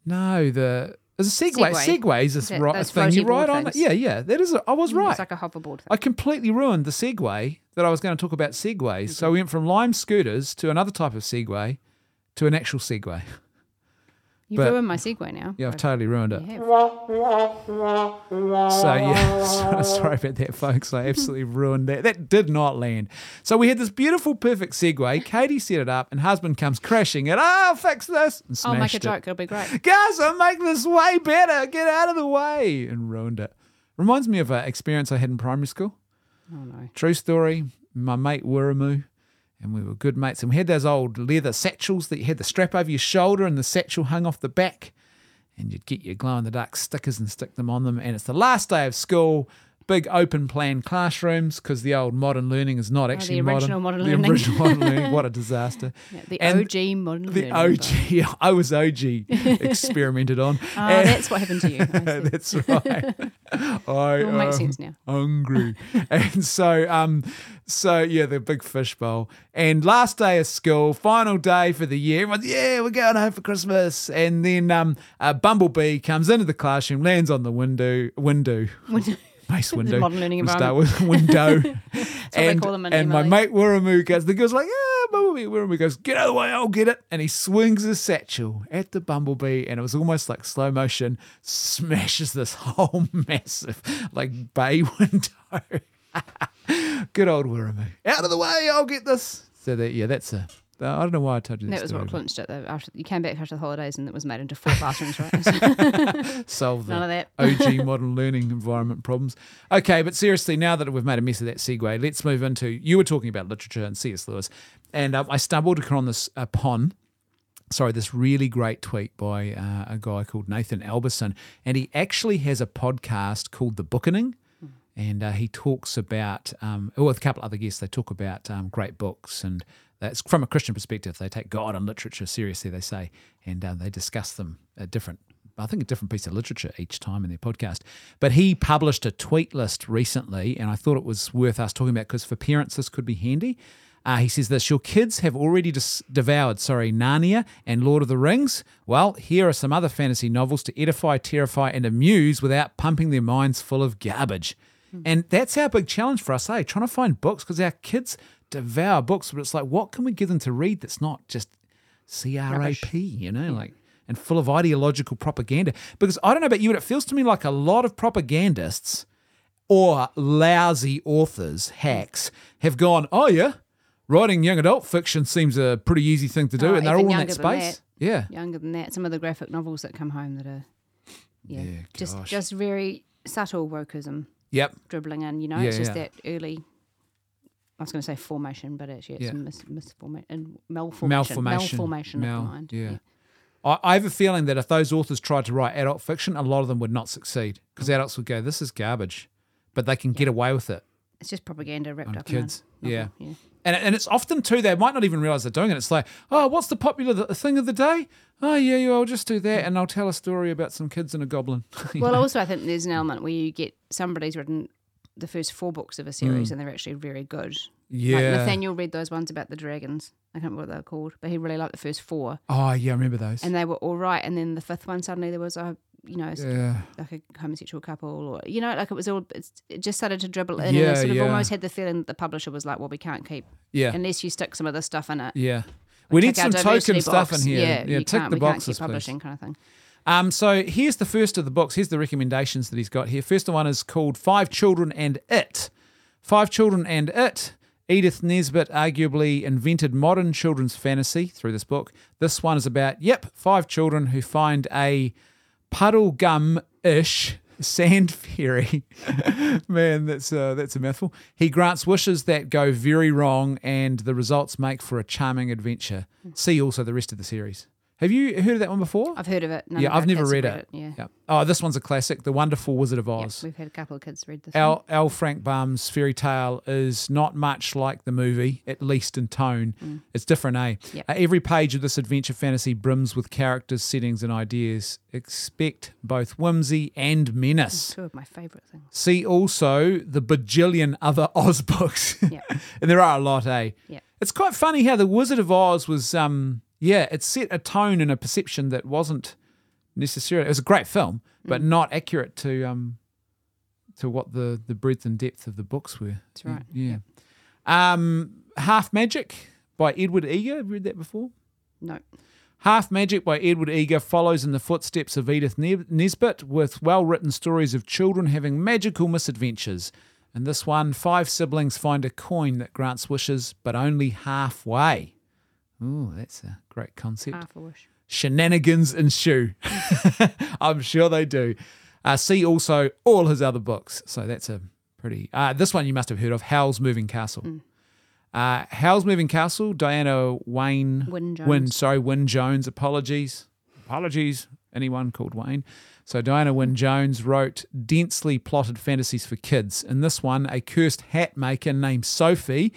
[SPEAKER 2] no, the is a Segway.
[SPEAKER 1] Segway.
[SPEAKER 2] Segways is right
[SPEAKER 1] those
[SPEAKER 2] thing you ride on.
[SPEAKER 1] things.
[SPEAKER 2] Yeah, yeah, that is. A, I was right.
[SPEAKER 1] It's like a hoverboard. Thing.
[SPEAKER 2] I completely ruined the Segway that I was going to talk about Segways. So we went from Lime scooters to another type of Segway to an actual Segway.
[SPEAKER 1] You've
[SPEAKER 2] but-
[SPEAKER 1] ruined my segue now.
[SPEAKER 2] Yeah, I've totally ruined it. So yeah, so- sorry about that, folks. I absolutely ruined that. That did not land. So we had this beautiful, perfect segue. Katie set it up, and husband comes crashing it. Oh, ah, I'll fix this and
[SPEAKER 1] I'll make a
[SPEAKER 2] it.
[SPEAKER 1] joke. It'll be great.
[SPEAKER 2] Guys, I'll make this way better. Get out of the way and ruined it. Reminds me of an experience I had in primary school.
[SPEAKER 1] Oh no.
[SPEAKER 2] True story. My mate Wiremu, and we were good mates. And we had those old leather satchels that you had the strap over your shoulder and the satchel hung off the back. And you'd get your glow in the dark stickers and stick them on them. And it's the last day of school, big open plan classrooms because the old modern learning is not actually
[SPEAKER 1] original modern
[SPEAKER 2] the
[SPEAKER 1] learning.
[SPEAKER 2] original modern learning. What a disaster.
[SPEAKER 1] Yeah, the
[SPEAKER 2] And
[SPEAKER 1] OG modern
[SPEAKER 2] The
[SPEAKER 1] learning.
[SPEAKER 2] The OG, I was OG experimented on.
[SPEAKER 1] Oh,
[SPEAKER 2] And-
[SPEAKER 1] that's what happened to you.
[SPEAKER 2] That's right. I
[SPEAKER 1] It all makes sense now.
[SPEAKER 2] Hungry, and so um, so yeah, the big fishbowl. And last day of school, final day for the year. Everyone's yeah, we're going home for Christmas. And then um, a bumblebee comes into the classroom, lands on the window window, window. Nice window.
[SPEAKER 1] modern learning
[SPEAKER 2] We'll start with window. That's
[SPEAKER 1] what they call them in
[SPEAKER 2] And my mate Wiremu goes, the girl's like, yeah, bumblebee. Wiremu goes, get out of the way, I'll get it. And he swings his satchel at the bumblebee, and it was almost like slow motion, smashes this whole massive, like, bay window. Good old Wiremu. Out of the way, I'll get this. So that, yeah, that's a. I don't know why I told you that.
[SPEAKER 1] That was
[SPEAKER 2] story,
[SPEAKER 1] what clinched it. Though. After you came back after the holidays, and it was made into four classrooms, right?
[SPEAKER 2] solve the
[SPEAKER 1] None of that.
[SPEAKER 2] OG modern learning environment problems. Okay, but seriously, now that we've made a mess of that segue, let's move into. You were talking about literature and C.S. Lewis, and uh, I stumbled upon this upon. Sorry, this really great tweet by uh, a guy called Nathan Alberson, and he actually has a podcast called The Bookening, and uh, he talks about, um, with a couple other guests, they talk about um, great books, and that's from a Christian perspective. They take God and literature seriously, they say, and uh, they discuss them at different. I think a different piece of literature each time in their podcast. But he published a tweet list recently, and I thought it was worth us talking about because for parents this could be handy. Uh, he says this: Your kids have already dis- devoured, sorry, Narnia and Lord of the Rings. Well, here are some other fantasy novels to edify, terrify, and amuse without pumping their minds full of garbage. And that's our big challenge for us, eh? Trying to find books because our kids devour books, but it's like, what can we give them to read that's not just CRAP, you know, like and full of ideological propaganda? Because I don't know about you, but it feels to me like a lot of propagandists or lousy authors, hacks, have gone, oh, yeah, writing young adult fiction seems a pretty easy thing to do.
[SPEAKER 1] Oh,
[SPEAKER 2] and they're all in that space.
[SPEAKER 1] that.
[SPEAKER 2] Yeah.
[SPEAKER 1] Younger than that, some of the graphic novels that come home that are, yeah,
[SPEAKER 2] Yeah,
[SPEAKER 1] just just very subtle wokeism
[SPEAKER 2] Yep.
[SPEAKER 1] dribbling in. You know,
[SPEAKER 2] Yeah,
[SPEAKER 1] it's just
[SPEAKER 2] yeah.
[SPEAKER 1] that early. I was going to say formation, but actually it's
[SPEAKER 2] Yeah.
[SPEAKER 1] mis, misformation and malformation.
[SPEAKER 2] Malformation.
[SPEAKER 1] Malformation
[SPEAKER 2] Mal-
[SPEAKER 1] of the mind.
[SPEAKER 2] yeah. I, I have a feeling that if those authors tried to write adult fiction, a lot of them would not succeed because
[SPEAKER 1] Mm.
[SPEAKER 2] adults would go, this is garbage. But they can get away with it.
[SPEAKER 1] It's just propaganda wrapped
[SPEAKER 2] On
[SPEAKER 1] up
[SPEAKER 2] kids,
[SPEAKER 1] in a
[SPEAKER 2] yeah.
[SPEAKER 1] yeah.
[SPEAKER 2] And, and it's often too, they might not even realize they're doing it. It's like, oh, what's the popular th- thing of the day? Oh, yeah, yeah, I'll just do that and I'll tell a story about some kids and a goblin.
[SPEAKER 1] Well,
[SPEAKER 2] know?
[SPEAKER 1] also I think there's an element where you get somebody's written the first four books of a series and they're actually very good.
[SPEAKER 2] Mm. yeah.
[SPEAKER 1] Like Nathaniel read those ones about the dragons. I can't remember what they were called, but he really liked the first four.
[SPEAKER 2] oh, yeah, I remember those.
[SPEAKER 1] and they were all right. And then the fifth one, suddenly there was a, you know,
[SPEAKER 2] yeah.
[SPEAKER 1] like a homosexual couple, or you know, like it was all. It's, it just started to dribble in,
[SPEAKER 2] Yeah,
[SPEAKER 1] and I sort of
[SPEAKER 2] yeah.
[SPEAKER 1] almost had the feeling that the publisher was like, "Well, we can't keep
[SPEAKER 2] Yeah.
[SPEAKER 1] unless you stick some of this stuff in it."
[SPEAKER 2] Yeah. We need some token stuff in here.
[SPEAKER 1] Yeah,
[SPEAKER 2] Yeah, tick the
[SPEAKER 1] we can't
[SPEAKER 2] boxes, please.
[SPEAKER 1] publishing kind of thing.
[SPEAKER 2] Um, so here's the first of the books. Here's the recommendations that he's got here. First one is called Five Children and It. Five Children and It. Edith Nesbit arguably invented modern children's fantasy through this book. This one is about, yep, five children who find a puddle gum ish sand fairy. Man, that's uh, that's a mouthful. He grants wishes that go very wrong, and the results make for a charming adventure. See also the rest of the series. Have you heard of that one before?
[SPEAKER 1] I've heard of it. None
[SPEAKER 2] yeah, I've never
[SPEAKER 1] have
[SPEAKER 2] read it.
[SPEAKER 1] Yeah.
[SPEAKER 2] Yeah. Oh, this one's a classic. The Wonderful Wizard of
[SPEAKER 1] Yep,
[SPEAKER 2] Oz.
[SPEAKER 1] we've had a couple of kids read this. one.
[SPEAKER 2] L., L. Frank Baum's fairy tale is not much like the movie, at least in tone. It's different, eh?
[SPEAKER 1] Mm. Yep.
[SPEAKER 2] Uh, every page of this adventure fantasy brims with characters, settings, and ideas. Expect both whimsy and menace.
[SPEAKER 1] Two of my favourite things.
[SPEAKER 2] See also the bajillion other Oz books.
[SPEAKER 1] Yeah.
[SPEAKER 2] and there are a lot, eh?
[SPEAKER 1] Yeah.
[SPEAKER 2] It's quite funny how the Wizard of Oz was, um, yeah, it set a tone and a perception that wasn't necessarily. It was a great film, but
[SPEAKER 1] Mm.
[SPEAKER 2] not accurate to um, to what the the breadth and depth of the books were.
[SPEAKER 1] That's right.
[SPEAKER 2] Yeah. Um, Half Magic by Edward Eager. Have you read that before?
[SPEAKER 1] No.
[SPEAKER 2] Half Magic by Edward Eager follows in the footsteps of Edith Ne- Nesbit with well written stories of children having magical misadventures. In this one, five siblings find a coin that grants wishes, but only halfway. Ooh, that's a great concept.
[SPEAKER 1] Half a wish.
[SPEAKER 2] Shenanigans ensue. I'm sure they do. Uh, see also all his other books. So that's a pretty. Uh, this one you must have heard of Howl's Moving Castle. Uh, Howl's Moving Castle, Diana Wayne.
[SPEAKER 1] Wynne Jones.
[SPEAKER 2] Wynne, sorry, Wynne Jones. Apologies. Apologies. Anyone called Wayne. So Diana Wynne Jones wrote densely plotted fantasies for kids. In this one, a cursed hat maker named Sophie.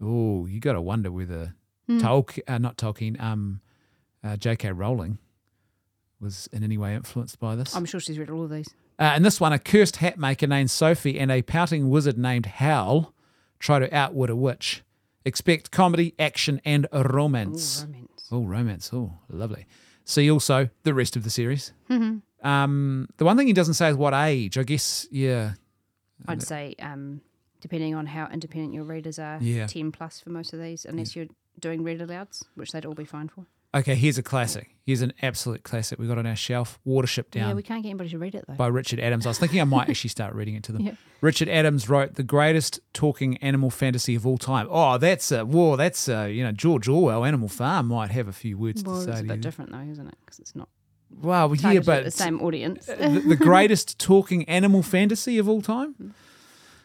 [SPEAKER 2] Oh, you got to wonder whether Tolkien, uh, not Tolkien, um, uh, J.K. Rowling was in any way influenced by this.
[SPEAKER 1] I'm sure she's read all of these.
[SPEAKER 2] Uh, in this one, a cursed hat maker named Sophie and a pouting wizard named Howl try to outwit a witch. Expect comedy, action, and
[SPEAKER 1] Ooh,
[SPEAKER 2] romance.
[SPEAKER 1] romance.
[SPEAKER 2] Oh, romance. Oh, lovely. See also the rest of the series. um, the one thing he doesn't say is what age. I guess, yeah.
[SPEAKER 1] I'd say, um, depending on how independent your readers are,
[SPEAKER 2] Yeah.
[SPEAKER 1] 10 plus for most of these, unless you're doing read alouds, which they'd all be fine for.
[SPEAKER 2] Okay, here's a classic. Here's an absolute classic we got on our shelf Watership Down.
[SPEAKER 1] Yeah, we can't get anybody to read it though.
[SPEAKER 2] by Richard Adams. I was thinking I might actually start reading it to them.
[SPEAKER 1] Yeah.
[SPEAKER 2] Richard Adams wrote the greatest talking animal fantasy of all time. Oh, that's a whoa, that's a, you know George Orwell. Animal Farm might have a few words
[SPEAKER 1] well,
[SPEAKER 2] to say.
[SPEAKER 1] it's a bit different though, isn't it? Because it's not
[SPEAKER 2] Wow, well, yeah, but
[SPEAKER 1] the same audience.
[SPEAKER 2] Uh, the, the greatest talking animal fantasy of all time.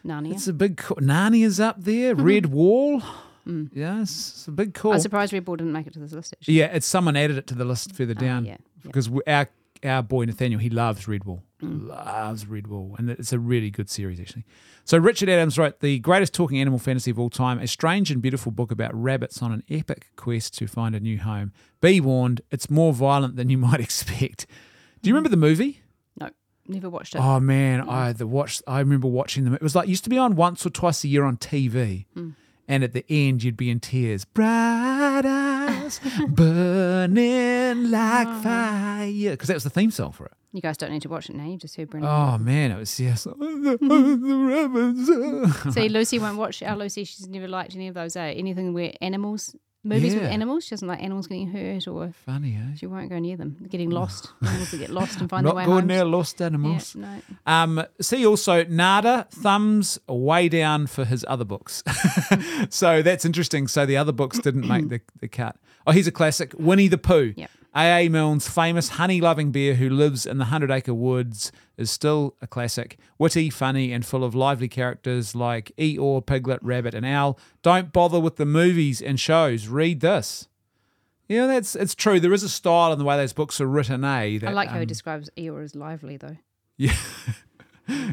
[SPEAKER 1] Narnia.
[SPEAKER 2] It's a big. Narnia's up there. Redwall. Mm. Yes, it's a big call.
[SPEAKER 1] I'm surprised Redwall didn't make it to this list. Actually.
[SPEAKER 2] Yeah, it's someone added it to the list further
[SPEAKER 1] Oh,
[SPEAKER 2] down
[SPEAKER 1] yeah, yeah.
[SPEAKER 2] because our our boy Nathaniel he loves Redwall,
[SPEAKER 1] Mm.
[SPEAKER 2] loves Redwall, and it's a really good series actually. So Richard Adams wrote the greatest talking animal fantasy of all time, a strange and beautiful book about rabbits on an epic quest to find a new home. Be warned, it's more violent than you might expect. Do you mm. remember the movie?
[SPEAKER 1] No, never watched it.
[SPEAKER 2] Oh man, mm. I the watch. I remember watching them. It was like used to be on once or twice a year on TV, and at the end you'd be in tears. Bright eyes burning like fire, because that was the theme song for it.
[SPEAKER 1] You guys don't need to watch it now. You've just heard Brendan.
[SPEAKER 2] Oh man, it was yes. the.
[SPEAKER 1] See, Lucy won't watch. Our Lucy, she's never liked any of those. Eh? Anything where animals movies with animals. She doesn't like animals getting hurt, or
[SPEAKER 2] Funny, eh?
[SPEAKER 1] she won't go near them. Getting lost. animals get lost and find their
[SPEAKER 2] Not
[SPEAKER 1] way
[SPEAKER 2] good
[SPEAKER 1] home.
[SPEAKER 2] near lost animals.
[SPEAKER 1] Yeah, no.
[SPEAKER 2] Um, see also Nathan thumbs way down for his other books. so that's interesting. So the other books didn't make the, the cut. Oh, here's a classic: Winnie the Pooh.
[SPEAKER 1] Yep.
[SPEAKER 2] A.A. Milne's famous honey-loving bear who lives in the Hundred Acre Woods is still a classic. Witty, funny, and full of lively characters like Eeyore, Piglet, Rabbit, and Owl. Don't bother with the movies and shows. Read this. Yeah, that's it's true. There is a style in the way those books are written. Eh? That,
[SPEAKER 1] I like how he
[SPEAKER 2] um,
[SPEAKER 1] describes Eeyore as lively, though.
[SPEAKER 2] Yeah,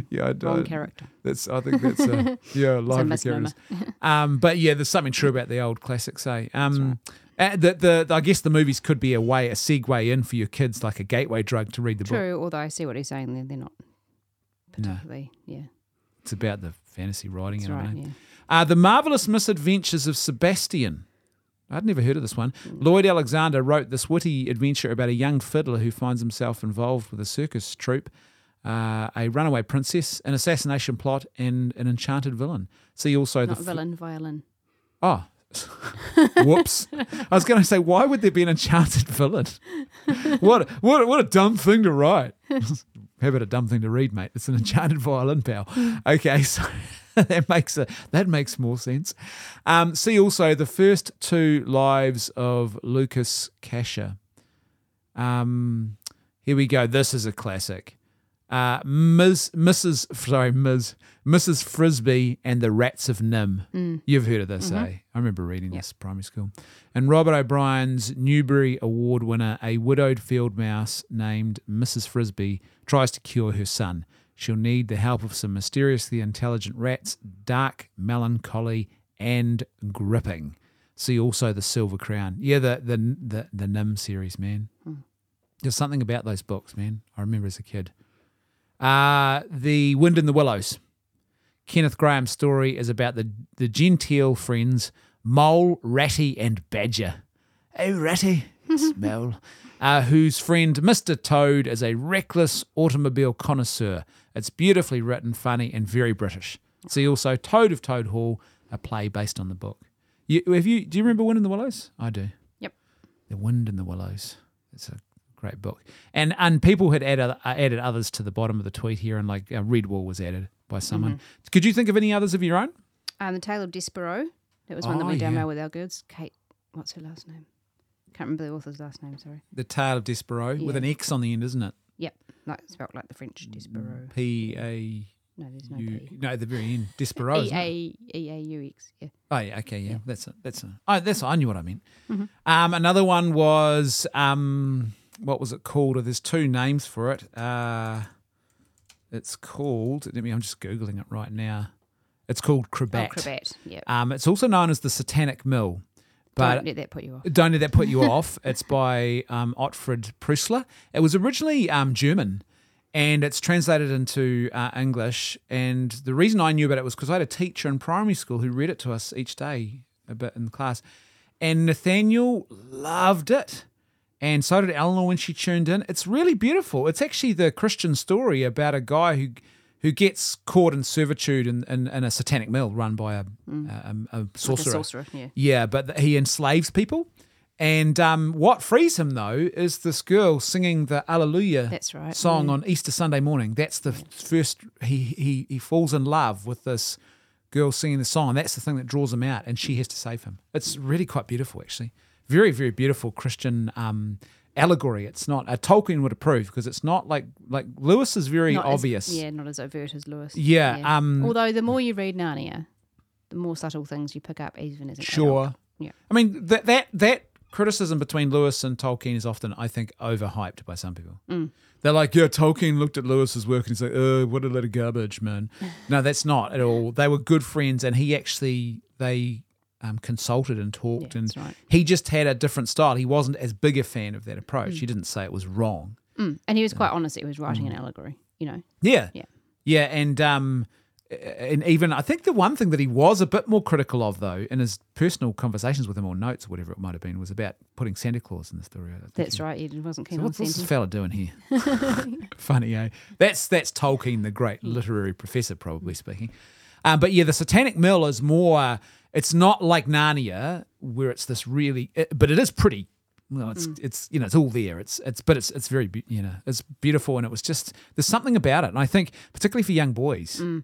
[SPEAKER 2] yeah, I don't.
[SPEAKER 1] character.
[SPEAKER 2] That's I think that's a yeah lively
[SPEAKER 1] misnomer.
[SPEAKER 2] characters. um, but yeah, there's something true about the old classics. Say, um, uh, the, the I guess the movies could be a way a segue in for your kids, like a gateway drug to read the book.
[SPEAKER 1] True, although I see what he's saying there. They're not
[SPEAKER 2] No.
[SPEAKER 1] particularly, yeah.
[SPEAKER 2] It's about the fantasy writing
[SPEAKER 1] That's right, yeah.
[SPEAKER 2] Uh, the Marvelous Misadventures of Sebastian. I'd never heard of this one. Lloyd Alexander wrote this witty adventure about a young fiddler who finds himself involved with a circus troupe, uh, a runaway princess, an assassination plot, and an enchanted villain. See also
[SPEAKER 1] Not
[SPEAKER 2] the
[SPEAKER 1] villain, violin.
[SPEAKER 2] Oh, whoops! I was going to say, why would there be an enchanted villain? What what what a dumb thing to write. How about a dumb thing to read, mate? It's an enchanted violin, pal. Okay, so that makes a that makes more sense. Um, see also the first two lives of Lucas Kasher. Um, here we go. This is a classic. Uh, Ms. Mrs. Sorry, Ms. Mrs. Frisby and the Rats of NIMH. You've heard of this, eh? I remember reading this primary school. And Robert O'Brien's Newbery Award winner, a widowed field mouse named Mrs. Frisby, tries to cure her son. She'll need the help of some mysteriously intelligent rats, dark, melancholy, and gripping. See also the Silver Crown. Yeah, the the the, the NIMH series, man. There's something about those books, man. I remember as a kid. Uh, the Wind in the Willows. Kenneth Grahame's story is about the, the genteel friends Mole, Ratty, and Badger. Oh, Ratty, smell. Uh, whose friend Mr. Toad is a reckless automobile connoisseur. It's beautifully written, funny, and very British. See also Toad of Toad Hall, a play based on the book. You, have you, do you remember Wind in the Willows? I do.
[SPEAKER 1] Yep.
[SPEAKER 2] The Wind in the Willows. It's a great book. And and people had added uh, added others to the bottom of the tweet here, and like uh, Redwall was added by someone.
[SPEAKER 1] Mm-hmm.
[SPEAKER 2] Could you think of any others of your own?
[SPEAKER 1] Um, the Tale of Despereaux. That was one that
[SPEAKER 2] Oh,
[SPEAKER 1] went down
[SPEAKER 2] yeah.
[SPEAKER 1] well with our girls. Kate, what's her last name? Can't remember the author's last name. Sorry.
[SPEAKER 2] The Tale of Despereaux with an X on the end, isn't it?
[SPEAKER 1] Yep, like spelled like the French Despereaux.
[SPEAKER 2] P A
[SPEAKER 1] No, there's no
[SPEAKER 2] U.
[SPEAKER 1] P.
[SPEAKER 2] No, at the very end, Despereaux.
[SPEAKER 1] E? A E A U X. Yeah.
[SPEAKER 2] Oh yeah, okay, yeah. That's a, that's a, oh, that's I knew what I meant.
[SPEAKER 1] Mm-hmm.
[SPEAKER 2] Um, another one was um, what was it called? Oh, There's two names for it. Uh, it's called. Let me. I'm just googling it right now. It's called Krabat.
[SPEAKER 1] Oh, Krabat. Yeah.
[SPEAKER 2] Um, it's also known as the Satanic Mill, but
[SPEAKER 1] Don't let that put you off.
[SPEAKER 2] don't let that put you off. It's by um, Preussler. It was originally um, German, and it's translated into uh, English. And the reason I knew about it was because I had a teacher in primary school who read it to us each day, a bit in class. And Nathaniel loved it, and so did Eleanor when she tuned in. It's really beautiful. It's actually the Christian story about a guy who who gets caught in servitude in, in, in a satanic mill run by a, a, a sorcerer.
[SPEAKER 1] Like a sorcerer. Yeah.
[SPEAKER 2] Yeah, but he enslaves people. And um, what frees him, though, is this girl singing the Alleluia
[SPEAKER 1] That's right,
[SPEAKER 2] song
[SPEAKER 1] yeah.
[SPEAKER 2] on Easter Sunday morning. That's the first, he, he, he falls in love with this girl singing the song. That's the thing that draws him out, and she has to save him. It's really quite beautiful, actually. Very, very beautiful Christian um, allegory. It's not, A Tolkien would approve because it's not like, like Lewis is very
[SPEAKER 1] Not as-
[SPEAKER 2] obvious.
[SPEAKER 1] yeah, not as overt as Lewis.
[SPEAKER 2] Yeah, um,
[SPEAKER 1] Although the more you read Narnia, the more subtle things you pick up, even as an
[SPEAKER 2] Sure.
[SPEAKER 1] adult. Yeah.
[SPEAKER 2] I mean that that that criticism between Lewis and Tolkien is often, I think, overhyped by some people.
[SPEAKER 1] Mm.
[SPEAKER 2] They're like, yeah, Tolkien looked at Lewis's work and he's like, oh, what a load of garbage, man. no, that's not at all. They were good friends, and he actually they um, consulted and talked,
[SPEAKER 1] Yeah,
[SPEAKER 2] and
[SPEAKER 1] right.
[SPEAKER 2] he just had a different style. He wasn't as big a fan of that approach. He didn't say it was wrong.
[SPEAKER 1] Mm. And he was quite honest he was writing an allegory. You know.
[SPEAKER 2] Yeah.
[SPEAKER 1] Yeah.
[SPEAKER 2] Yeah, and um and even I think the one thing that he was a bit more critical of though in his personal conversations with him or notes or whatever it might have been was about putting Santa Claus in the story.
[SPEAKER 1] That's
[SPEAKER 2] he-
[SPEAKER 1] right. He wasn't keen
[SPEAKER 2] So
[SPEAKER 1] on
[SPEAKER 2] what's this fella doing here? Funny, eh? That's that's Tolkien, the great literary professor, probably speaking. Um, but yeah, the Satanic Mill is more. It's not like Narnia where it's this really, it, but it is pretty. Well, it's mm. it's you know it's all there. It's it's but it's it's very you know it's beautiful and it was just there's something about it and I think particularly for young boys, mm.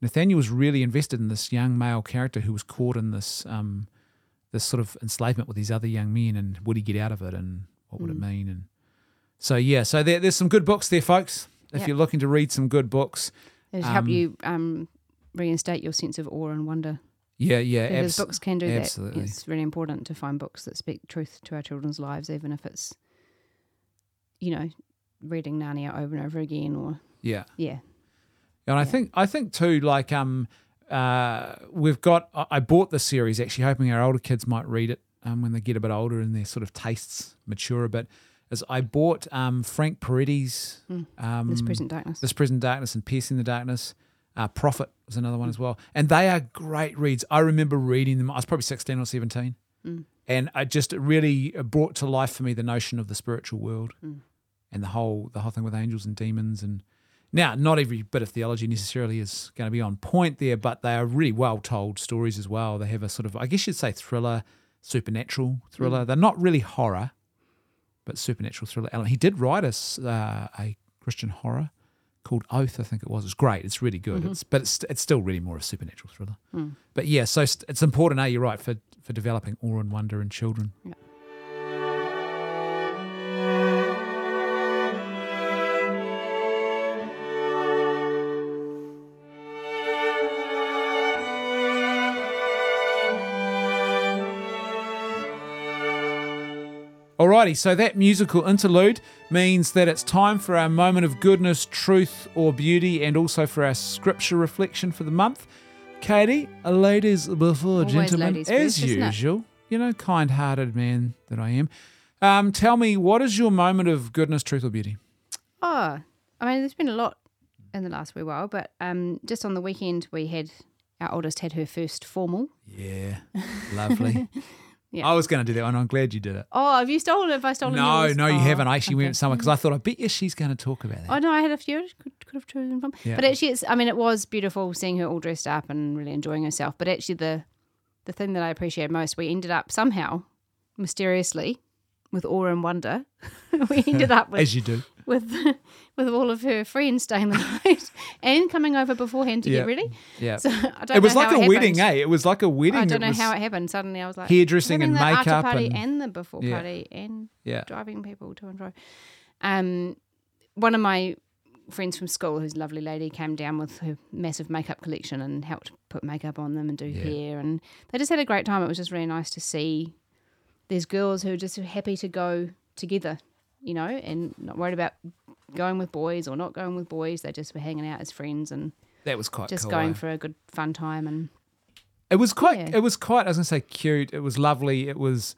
[SPEAKER 2] Nathaniel was really invested in this young male character who was caught in this um this sort of enslavement with these other young men and would he get out of it and what would it mm. mean and so yeah so there, there's some good books there folks if
[SPEAKER 1] Yeah.
[SPEAKER 2] you're looking to read some good books
[SPEAKER 1] It'll help um, you um, reinstate your sense of awe and wonder.
[SPEAKER 2] Yeah yeah
[SPEAKER 1] Because
[SPEAKER 2] abs-
[SPEAKER 1] books can do
[SPEAKER 2] absolutely.
[SPEAKER 1] that. It's really important to find books that speak truth to our children's lives, even if it's, you know, reading Narnia over and over again or,
[SPEAKER 2] yeah
[SPEAKER 1] yeah.
[SPEAKER 2] And I think I think too, like um, uh, we've got. I bought the series actually, hoping our older kids might read it um, when they get a bit older and their sort of tastes mature a bit. Is I bought um, Frank Peretti's um,
[SPEAKER 1] This present darkness.
[SPEAKER 2] This Present Darkness and Piercing the Darkness. Uh, Prophet was another one as well, and they are great reads. I remember reading them. I was probably sixteen or seventeen, and I just it really brought to life for me the notion of the spiritual world and the whole the whole thing with angels and demons and now not every bit of theology necessarily is going to be on point there but they are really well told stories as well. They have a sort of i guess you'd say thriller supernatural thriller. They're not really horror but supernatural thriller. Element he did write us uh, a christian horror called oath i think it was. It's great. It's really good. It's but it's, it's still really more of a supernatural thriller. But yeah so it's important eh, you're right for for developing awe and wonder in children.
[SPEAKER 1] Yeah.
[SPEAKER 2] Alrighty, so that musical interlude means that it's time for our moment of goodness, truth, or beauty, and also for our scripture reflection for the month. Katie, ladies before
[SPEAKER 1] Always
[SPEAKER 2] gentlemen,
[SPEAKER 1] ladies
[SPEAKER 2] as
[SPEAKER 1] first,
[SPEAKER 2] usual. You know, kind hearted man that I am. Um, tell me, what is your moment of goodness, truth, or beauty?
[SPEAKER 1] Oh, I mean, there's been a lot in the last wee while, but um, just on the weekend, we had our oldest had her first formal.
[SPEAKER 2] Yeah, lovely.
[SPEAKER 1] Yeah.
[SPEAKER 2] I was going to do that one. I'm glad you did it.
[SPEAKER 1] Oh, have you stolen it? Have I stolen
[SPEAKER 2] No,
[SPEAKER 1] yours?
[SPEAKER 2] no, you
[SPEAKER 1] Oh,
[SPEAKER 2] haven't. I actually
[SPEAKER 1] okay.
[SPEAKER 2] went somewhere because I mm-hmm. thought, I bet you she's going to talk about that.
[SPEAKER 1] Oh no, I had a few. I Could, could have chosen from,
[SPEAKER 2] Yeah.
[SPEAKER 1] but actually, it's. I mean, it was beautiful seeing her all dressed up and really enjoying herself. But actually, the the thing that I appreciated most, we ended up somehow, mysteriously, with awe and wonder, we ended up with
[SPEAKER 2] As you do.
[SPEAKER 1] With with all of her friends staying the night and coming over beforehand to
[SPEAKER 2] Yeah.
[SPEAKER 1] get ready.
[SPEAKER 2] Yeah.
[SPEAKER 1] So I don't
[SPEAKER 2] It was like a wedding, eh? It was like a wedding.
[SPEAKER 1] I don't know how it happened. Suddenly, I was like
[SPEAKER 2] hairdressing and
[SPEAKER 1] the
[SPEAKER 2] makeup
[SPEAKER 1] after party
[SPEAKER 2] and-
[SPEAKER 1] and, the before
[SPEAKER 2] Yeah.
[SPEAKER 1] party and
[SPEAKER 2] Yeah.
[SPEAKER 1] driving people to and fro. Um, one of my friends from school, who's a lovely lady, came down with her massive makeup collection and helped put makeup on them and do
[SPEAKER 2] Yeah.
[SPEAKER 1] hair, and they just had a great time. It was just really nice to see these girls who are just happy to go together, you know, and not worried about going with boys or not going with boys. They just were hanging out as friends and
[SPEAKER 2] That was quite
[SPEAKER 1] just
[SPEAKER 2] cool.
[SPEAKER 1] going
[SPEAKER 2] eh?
[SPEAKER 1] for a good fun time. And
[SPEAKER 2] It was quite.
[SPEAKER 1] Yeah.
[SPEAKER 2] It was quite. I was gonna say cute. It was lovely. It was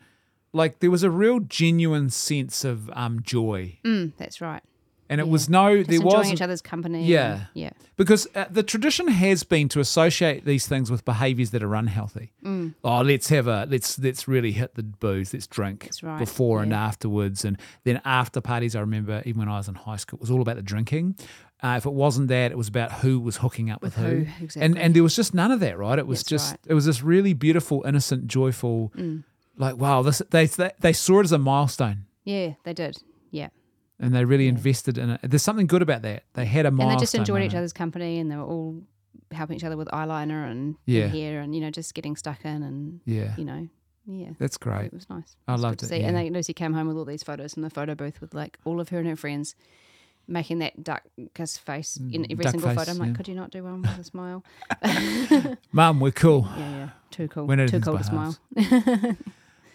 [SPEAKER 2] like there was a real genuine sense of um joy,
[SPEAKER 1] mm, that's right.
[SPEAKER 2] And it
[SPEAKER 1] Yeah.
[SPEAKER 2] was no.
[SPEAKER 1] Just
[SPEAKER 2] there
[SPEAKER 1] enjoying
[SPEAKER 2] wasn't
[SPEAKER 1] each other's company.
[SPEAKER 2] Yeah.
[SPEAKER 1] yeah.
[SPEAKER 2] because uh, the tradition has been to associate these things with behaviours that are unhealthy.
[SPEAKER 1] Mm.
[SPEAKER 2] Oh, let's have a let's let's really hit the booze. Let's drink
[SPEAKER 1] right,
[SPEAKER 2] before and afterwards, and then after parties. I remember even when I was in high school, it was all about the drinking. Uh, if it wasn't that, it was about who was hooking up with,
[SPEAKER 1] With
[SPEAKER 2] who.
[SPEAKER 1] who,
[SPEAKER 2] And and there was just none of that, right? It was
[SPEAKER 1] That's
[SPEAKER 2] just
[SPEAKER 1] right.
[SPEAKER 2] it was this really beautiful, innocent, joyful.
[SPEAKER 1] Mm.
[SPEAKER 2] Like wow, this they they, they saw it as a milestone.
[SPEAKER 1] Yeah, they did. Yeah.
[SPEAKER 2] And they really invested in it. There's something good about that. They had a milestone.
[SPEAKER 1] and they just enjoyed each other's company and they were all helping each other with eyeliner and
[SPEAKER 2] Yeah.
[SPEAKER 1] hair and, you know, just getting stuck in and,
[SPEAKER 2] Yeah,
[SPEAKER 1] you know, yeah.
[SPEAKER 2] that's great.
[SPEAKER 1] It was nice.
[SPEAKER 2] I
[SPEAKER 1] was
[SPEAKER 2] loved
[SPEAKER 1] to
[SPEAKER 2] it,
[SPEAKER 1] see. And
[SPEAKER 2] yeah.
[SPEAKER 1] then Lucy came home with all these photos from the photo booth with like all of her and her friends making that duck kiss face mm, in every
[SPEAKER 2] duck
[SPEAKER 1] single
[SPEAKER 2] face,
[SPEAKER 1] photo. I'm like,
[SPEAKER 2] yeah.
[SPEAKER 1] could you not do one with a smile?
[SPEAKER 2] Mum, we're cool.
[SPEAKER 1] yeah, yeah. Too cool. Too cool to
[SPEAKER 2] behalves.
[SPEAKER 1] smile.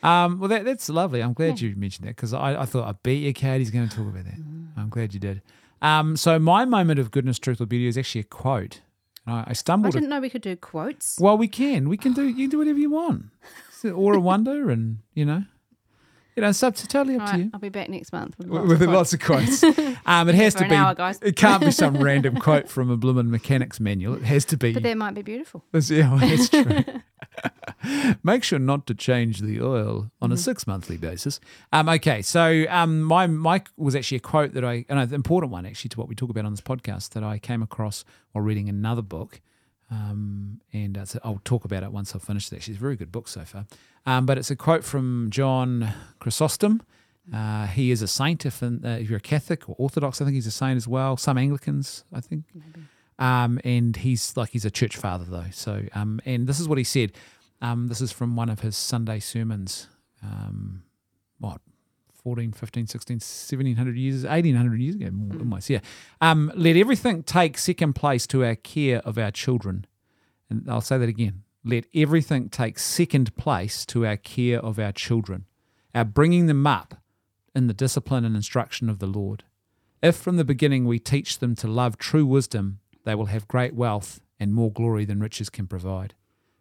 [SPEAKER 2] Um, well, that, that's lovely. I'm glad you mentioned that because I, I thought, I bet you Katie's going to talk about that.
[SPEAKER 1] Mm.
[SPEAKER 2] I'm glad you did. Um, so my moment of goodness, truth, or beauty is actually a quote. And I, I
[SPEAKER 1] I didn't know we could do quotes.
[SPEAKER 2] well, we can. We can do. You can do whatever you want. It's or a wonder, and you know, you know, it's up to totally up
[SPEAKER 1] All
[SPEAKER 2] to you.
[SPEAKER 1] I'll be back next month with lots
[SPEAKER 2] with
[SPEAKER 1] of quotes.
[SPEAKER 2] lots of quotes. Um, it has to be.
[SPEAKER 1] hour.
[SPEAKER 2] It can't be some random quote from a bloomin' mechanics manual. It has to be.
[SPEAKER 1] But that might be beautiful.
[SPEAKER 2] That's, yeah, well, that's true. Make sure not to change the oil on a six monthly basis. Um, okay, so um, my my was actually a quote that I, and an important one actually to what we talk about on this podcast that I came across while reading another book. Um, and uh, so I'll talk about it once I've finished that. She's a very good book so far. Um, but it's a quote from John Chrysostom. Uh, he is a saint if, uh, if you're a Catholic or Orthodox. I think he's a saint as well. Some Anglicans, I think. Um, and he's like he's a church father though. So um, and this is what he said. Um, this is from one of his Sunday sermons. Um, what 14, 15, 16, 1700 years, 1800 years ago, almost, yeah. Um, let everything take second place to our care of our children. And I'll say that again. Let everything take second place to our care of our children, our bringing them up in the discipline and instruction of the Lord. If from the beginning we teach them to love true wisdom, they will have great wealth and more glory than riches can provide.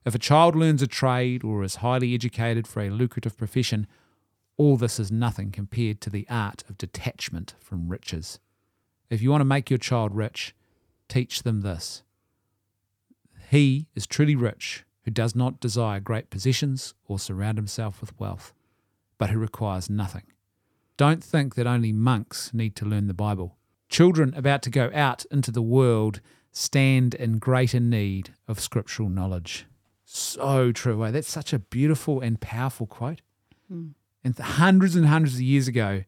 [SPEAKER 2] If a child learns a trade or is highly educated for a lucrative profession, all this is nothing compared to the art of detachment from riches. If you want to make your child rich, teach them this. He is truly rich who does not desire great possessions or surround himself with wealth, but who requires nothing. Don't think that only monks need to learn the Bible. Children about to go out into the world stand in greater need of scriptural knowledge. So true. eh? That's such a beautiful and powerful quote. And hundreds and hundreds of years ago,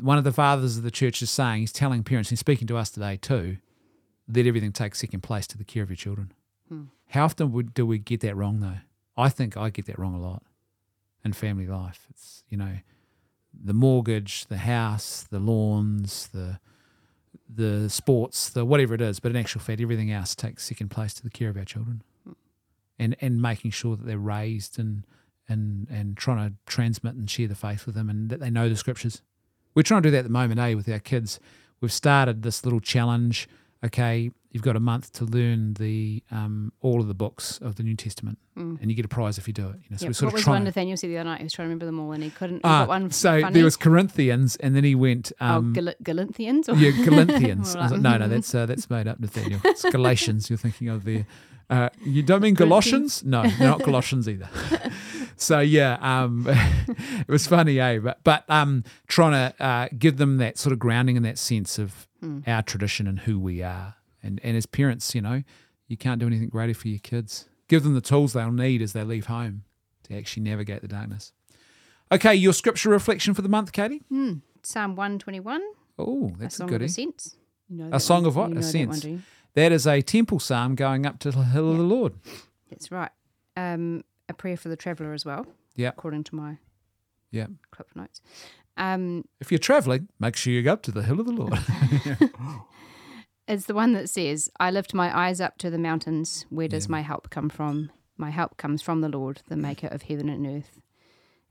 [SPEAKER 2] one of the fathers of the church is saying, he's telling parents, he's speaking to us today too, let everything take second place to the care of your children. How often would, do we get that wrong though? I think I get that wrong a lot in family life. It's, you know, the mortgage, the house, the lawns, the the sports, the whatever it is, but in actual fact, everything else takes second place to the care of our children, and and making sure that they're raised and and and trying to transmit and share the faith with them, and that they know the scriptures. We're trying to do that at the moment, eh, with our kids. We've started this little challenge. Okay, you've got a month to learn the um, all of the books of the New Testament, and you get a prize if you do it. You know, so
[SPEAKER 1] Yep.
[SPEAKER 2] sort
[SPEAKER 1] What
[SPEAKER 2] of
[SPEAKER 1] was
[SPEAKER 2] trying.
[SPEAKER 1] one Nathaniel said the other night? He was trying to remember them all, and he couldn't.
[SPEAKER 2] Ah,
[SPEAKER 1] got one
[SPEAKER 2] so
[SPEAKER 1] funny.
[SPEAKER 2] there was Corinthians, and then he went. Um,
[SPEAKER 1] oh, Gal- Galinthians. Or?
[SPEAKER 2] yeah, Galinthians. Like, no, no, that's uh, that's made up, Nathaniel. It's Galatians. You're thinking of there. Uh, you don't mean Colossians? No, they're not Colossians either. so yeah, um, it was funny, eh? But but um, trying to uh, give them that sort of grounding and that sense of
[SPEAKER 1] Hmm.
[SPEAKER 2] our tradition and who we are, and and as parents, you know, you can't do anything greater for your kids. Give them the tools they'll need as they leave home to actually navigate the darkness. Okay, your scripture reflection for the month, Katie.
[SPEAKER 1] Psalm one twenty one.
[SPEAKER 2] Oh,
[SPEAKER 1] A
[SPEAKER 2] that's a,
[SPEAKER 1] song
[SPEAKER 2] goodie.
[SPEAKER 1] of ascents. You know
[SPEAKER 2] A song
[SPEAKER 1] one.
[SPEAKER 2] of what?
[SPEAKER 1] You know
[SPEAKER 2] Ascents.
[SPEAKER 1] one.
[SPEAKER 2] That is a temple psalm going up to the hill of the Lord.
[SPEAKER 1] That's right. Um, a prayer for the traveller as well,
[SPEAKER 2] Yeah,
[SPEAKER 1] according to my
[SPEAKER 2] yeah.
[SPEAKER 1] clip notes. Um,
[SPEAKER 2] If you're traveling, make sure you go up to the hill of the Lord.
[SPEAKER 1] it's the one that says, I lift my eyes up to the mountains. Where does my help come from? My help comes from the Lord, the maker of heaven and earth.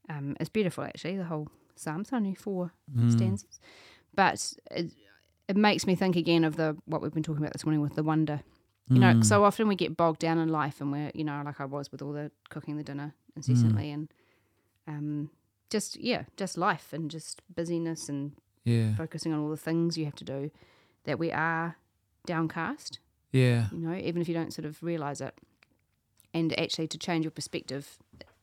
[SPEAKER 1] Um, it's beautiful, actually, the whole psalm. It's only four
[SPEAKER 2] Mm.
[SPEAKER 1] stanzas. But it, it makes me think again of the what we've been talking about this morning with the wonder. You
[SPEAKER 2] Mm.
[SPEAKER 1] know, so often we get bogged down in life and we're, you know, like I was with all the cooking the dinner incessantly and um, just, yeah, just life and just busyness and
[SPEAKER 2] yeah,
[SPEAKER 1] focusing on all the things you have to do, that we are downcast,
[SPEAKER 2] yeah,
[SPEAKER 1] you know, even if you don't sort of realize it. And actually, to change your perspective,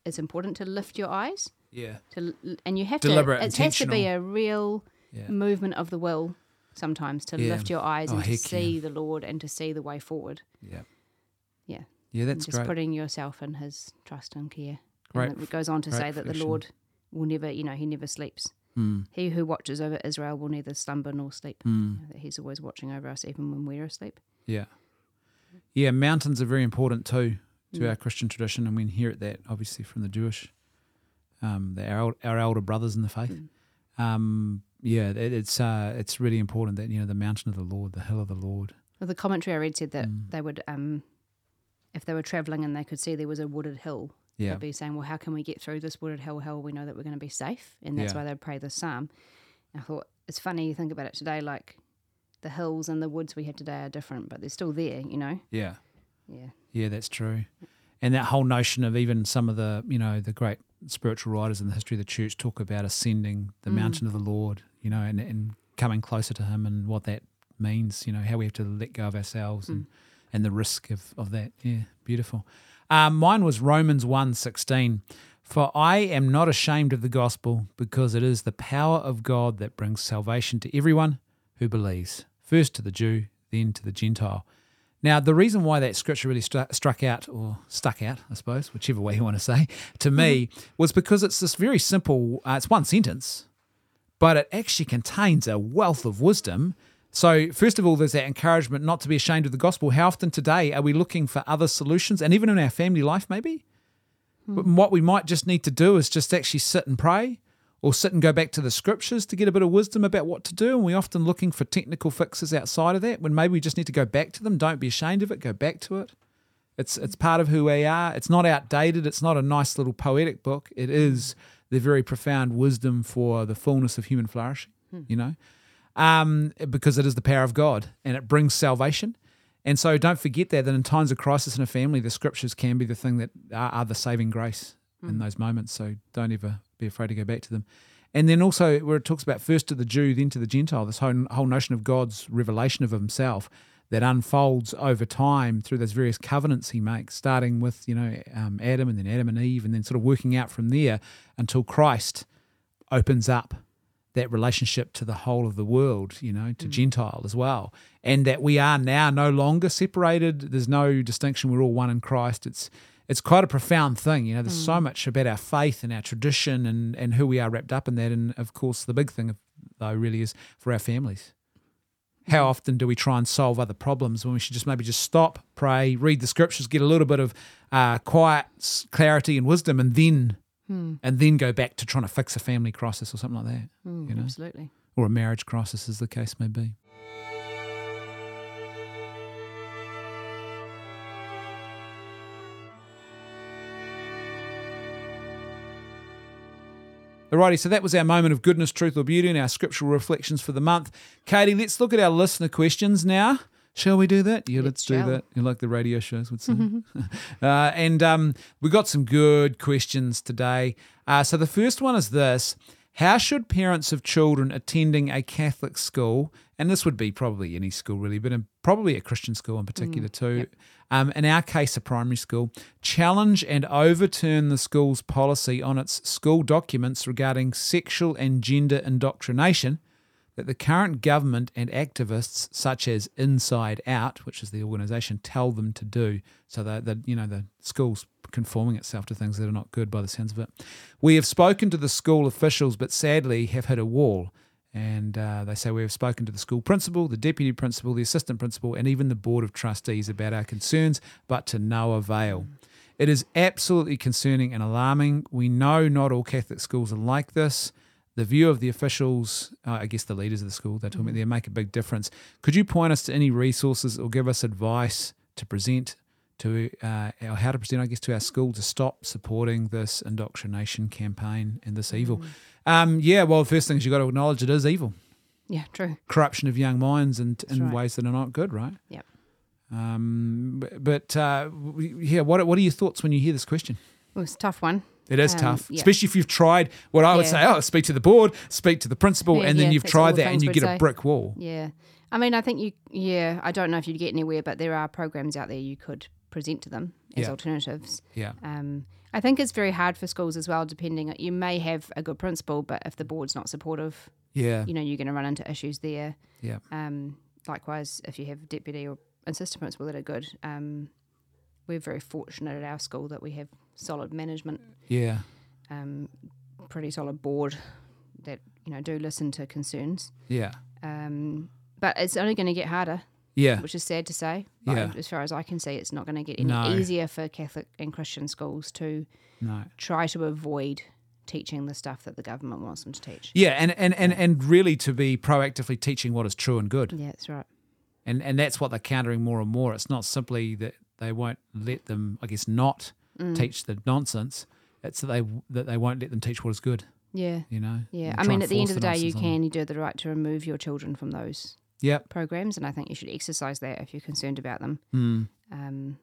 [SPEAKER 1] it's important to lift your eyes.
[SPEAKER 2] yeah,
[SPEAKER 1] To and you have
[SPEAKER 2] Deliberate,
[SPEAKER 1] to. It has to be a real
[SPEAKER 2] yeah.
[SPEAKER 1] movement of the will sometimes to
[SPEAKER 2] Yeah.
[SPEAKER 1] lift your eyes
[SPEAKER 2] Oh,
[SPEAKER 1] and to see the Lord and to see the way forward.
[SPEAKER 2] yeah.
[SPEAKER 1] Yeah.
[SPEAKER 2] Yeah,
[SPEAKER 1] And
[SPEAKER 2] that's
[SPEAKER 1] just
[SPEAKER 2] great.
[SPEAKER 1] putting yourself in His trust and care. And it goes on to
[SPEAKER 2] great
[SPEAKER 1] say that the. Lord will never, you know, He never sleeps.
[SPEAKER 2] Mm,
[SPEAKER 1] He who watches over Israel will neither slumber nor sleep.
[SPEAKER 2] mm,
[SPEAKER 1] You know, He's always watching over us, even when we're asleep.
[SPEAKER 2] yeah. Yeah, mountains are very important too to
[SPEAKER 1] Mm.
[SPEAKER 2] our Christian tradition, and we inherit that obviously from the Jewish, um, the, our, our elder brothers in the faith.
[SPEAKER 1] Mm.
[SPEAKER 2] Um, yeah, it, it's uh, it's really important that you know the mountain of the Lord, the hill of the Lord.
[SPEAKER 1] Well, the commentary I read said that
[SPEAKER 2] Mm.
[SPEAKER 1] they would, um, if they were traveling and they could see there was a wooded hill,
[SPEAKER 2] Yeah,
[SPEAKER 1] they'd be saying, "Well, how can we get through this wooded hill? Will we know that we're going to be safe?" And that's
[SPEAKER 2] Yeah.
[SPEAKER 1] why they'd pray the psalm. And I thought it's funny you think about it today, like the hills and the woods we have today are different, but they're still there, you know.
[SPEAKER 2] yeah.
[SPEAKER 1] Yeah,
[SPEAKER 2] Yeah, that's true. And that whole notion of even some of the, you know, the great spiritual writers in the history of the church talk about ascending the
[SPEAKER 1] Mm.
[SPEAKER 2] mountain of the Lord, you know, and, and coming closer to Him and what that means, you know, how we have to let go of ourselves and, and the risk of, of that. Yeah, beautiful. Um, mine was Romans 1 For I am not ashamed of the gospel because it is the power of God that brings salvation to everyone who believes, first to the Jew, then to the Gentile. Now, the reason why that scripture really stru- struck out or stuck out, I suppose, whichever way you want to say, to me was because it's this very simple, uh, it's one sentence, but it actually contains a wealth of wisdom. So, first of all, there's that encouragement not to be ashamed of the gospel. How often today are we looking for other solutions? And even in our family life, maybe? Hmm. But what we might just need to do is just actually sit and pray or sit and go back to the scriptures to get a bit of wisdom about what to do. And we're often looking for technical fixes outside of that when maybe we just need to go back to them. Don't be ashamed of it, go back to it. It's, it's part of who we are. It's not outdated. It's not a nice little poetic book. It is hmm. the very profound wisdom for the fullness of human flourishing, hmm. you know, um, because it is the power of God and it brings salvation. And so don't forget that, that in times of crisis in a family, the scriptures can be the thing that are, are the saving grace in those moments. So don't ever be afraid to go back to them. And then also where it talks about first to the Jew, then to the Gentile, this whole, whole notion of God's revelation of himself that unfolds over time through those various covenants he makes, starting with, you know, um, Adam and then Adam and Eve, and then sort of working out from there until Christ opens up that relationship to the whole of the world, you know, to mm. Gentile as well. And that we are now no longer separated. There's no distinction. We're all one in Christ. It's it's quite a profound thing. You know, there's so mm. much about our faith and our tradition and, and who we are wrapped up in that. And of course, the big thing, though, really is for our families. How mm. often do we try and solve other problems when we should just maybe just stop, pray, read the scriptures, get a little bit of uh, quiet clarity and wisdom, and then Hmm. and then go back to trying to fix a family crisis or something like that, hmm, you know,
[SPEAKER 1] Absolutely.
[SPEAKER 2] or a marriage crisis, as the case may be. Alrighty, so that was our moment of goodness, truth, or beauty and our scriptural reflections for the month. Katie, let's look at our listener questions now. Shall we do that? Yeah, let's,
[SPEAKER 1] Let's
[SPEAKER 2] do that. You like the radio shows would say. uh, and um, we got some good questions today. Uh, so the first one is this How should parents of children attending a Catholic school, and this would be probably any school really, but in, probably a Christian school in particular too, um, in our case, a primary school, challenge and overturn the school's policy on its school documents regarding sexual and gender indoctrination that the current government and activists, such as Inside Out, which is the organisation, tell them to do. So that the you know the school's conforming itself to things that are not good by the sounds of it. We have spoken to the school officials, but sadly have hit a wall. And uh, they say we have spoken to the school principal, the deputy principal, the assistant principal, and even the board of trustees about our concerns, but to no avail. It is absolutely concerning and alarming. We know not all Catholic schools are like this. The view of the officials, uh, I guess the leaders of the school, they told me they make a big difference. Could you point us to any resources or give us advice to present to, uh, or how to present, I guess, to our school to stop supporting this indoctrination campaign and this evil? Um, yeah, well, the first thing is you've got to acknowledge it is evil.
[SPEAKER 1] Yeah, true.
[SPEAKER 2] Corruption of young minds and in
[SPEAKER 1] right.
[SPEAKER 2] ways that are not good, right?
[SPEAKER 1] Yep.
[SPEAKER 2] Um, but uh, yeah, what what are your thoughts when you hear this question?
[SPEAKER 1] Well, it's a tough one.
[SPEAKER 2] It is
[SPEAKER 1] Um,
[SPEAKER 2] tough,
[SPEAKER 1] yeah.
[SPEAKER 2] especially if you've tried what I would
[SPEAKER 1] Yeah.
[SPEAKER 2] say. Oh, speak to the board, speak to the principal,
[SPEAKER 1] Yeah,
[SPEAKER 2] and then you've tried that, and you get a brick wall.
[SPEAKER 1] Yeah. I mean, I think you, yeah, I don't know if you'd get anywhere, but there are programs out there you could present to them as alternatives.
[SPEAKER 2] Yeah,
[SPEAKER 1] Um, I think it's very hard for schools as well, depending. You may have a good principal, but if the board's not supportive,
[SPEAKER 2] yeah,
[SPEAKER 1] you know, you're going to run into issues there.
[SPEAKER 2] yeah,
[SPEAKER 1] Um, likewise, if you have deputy or assistant principal that are good, um, we're very fortunate at our school that we have solid management,
[SPEAKER 2] yeah,
[SPEAKER 1] um, pretty solid board that you know do listen to concerns.
[SPEAKER 2] yeah,
[SPEAKER 1] Um, but it's only going to get harder,
[SPEAKER 2] yeah,
[SPEAKER 1] which is sad to say. Like,
[SPEAKER 2] Yeah.
[SPEAKER 1] As far as I can see, it's not going to get any
[SPEAKER 2] No.
[SPEAKER 1] easier for Catholic and Christian schools to
[SPEAKER 2] no.
[SPEAKER 1] try to avoid teaching the stuff that the government wants them to teach.
[SPEAKER 2] Yeah, and, and, and, and really to be proactively teaching what is true and good.
[SPEAKER 1] Yeah, that's right.
[SPEAKER 2] And and that's what they're countering more and more. It's not simply that they won't let them, I guess, not
[SPEAKER 1] Mm.
[SPEAKER 2] teach the nonsense. It's that they that they won't let them teach what is good.
[SPEAKER 1] Yeah.
[SPEAKER 2] You know.
[SPEAKER 1] Yeah, I mean, at the end of the day, you
[SPEAKER 2] nonsense on them.
[SPEAKER 1] can, you do the right to remove your children from those
[SPEAKER 2] Yep.
[SPEAKER 1] programs, and I think you should exercise that if you're concerned about them.
[SPEAKER 2] Mm.
[SPEAKER 1] Um,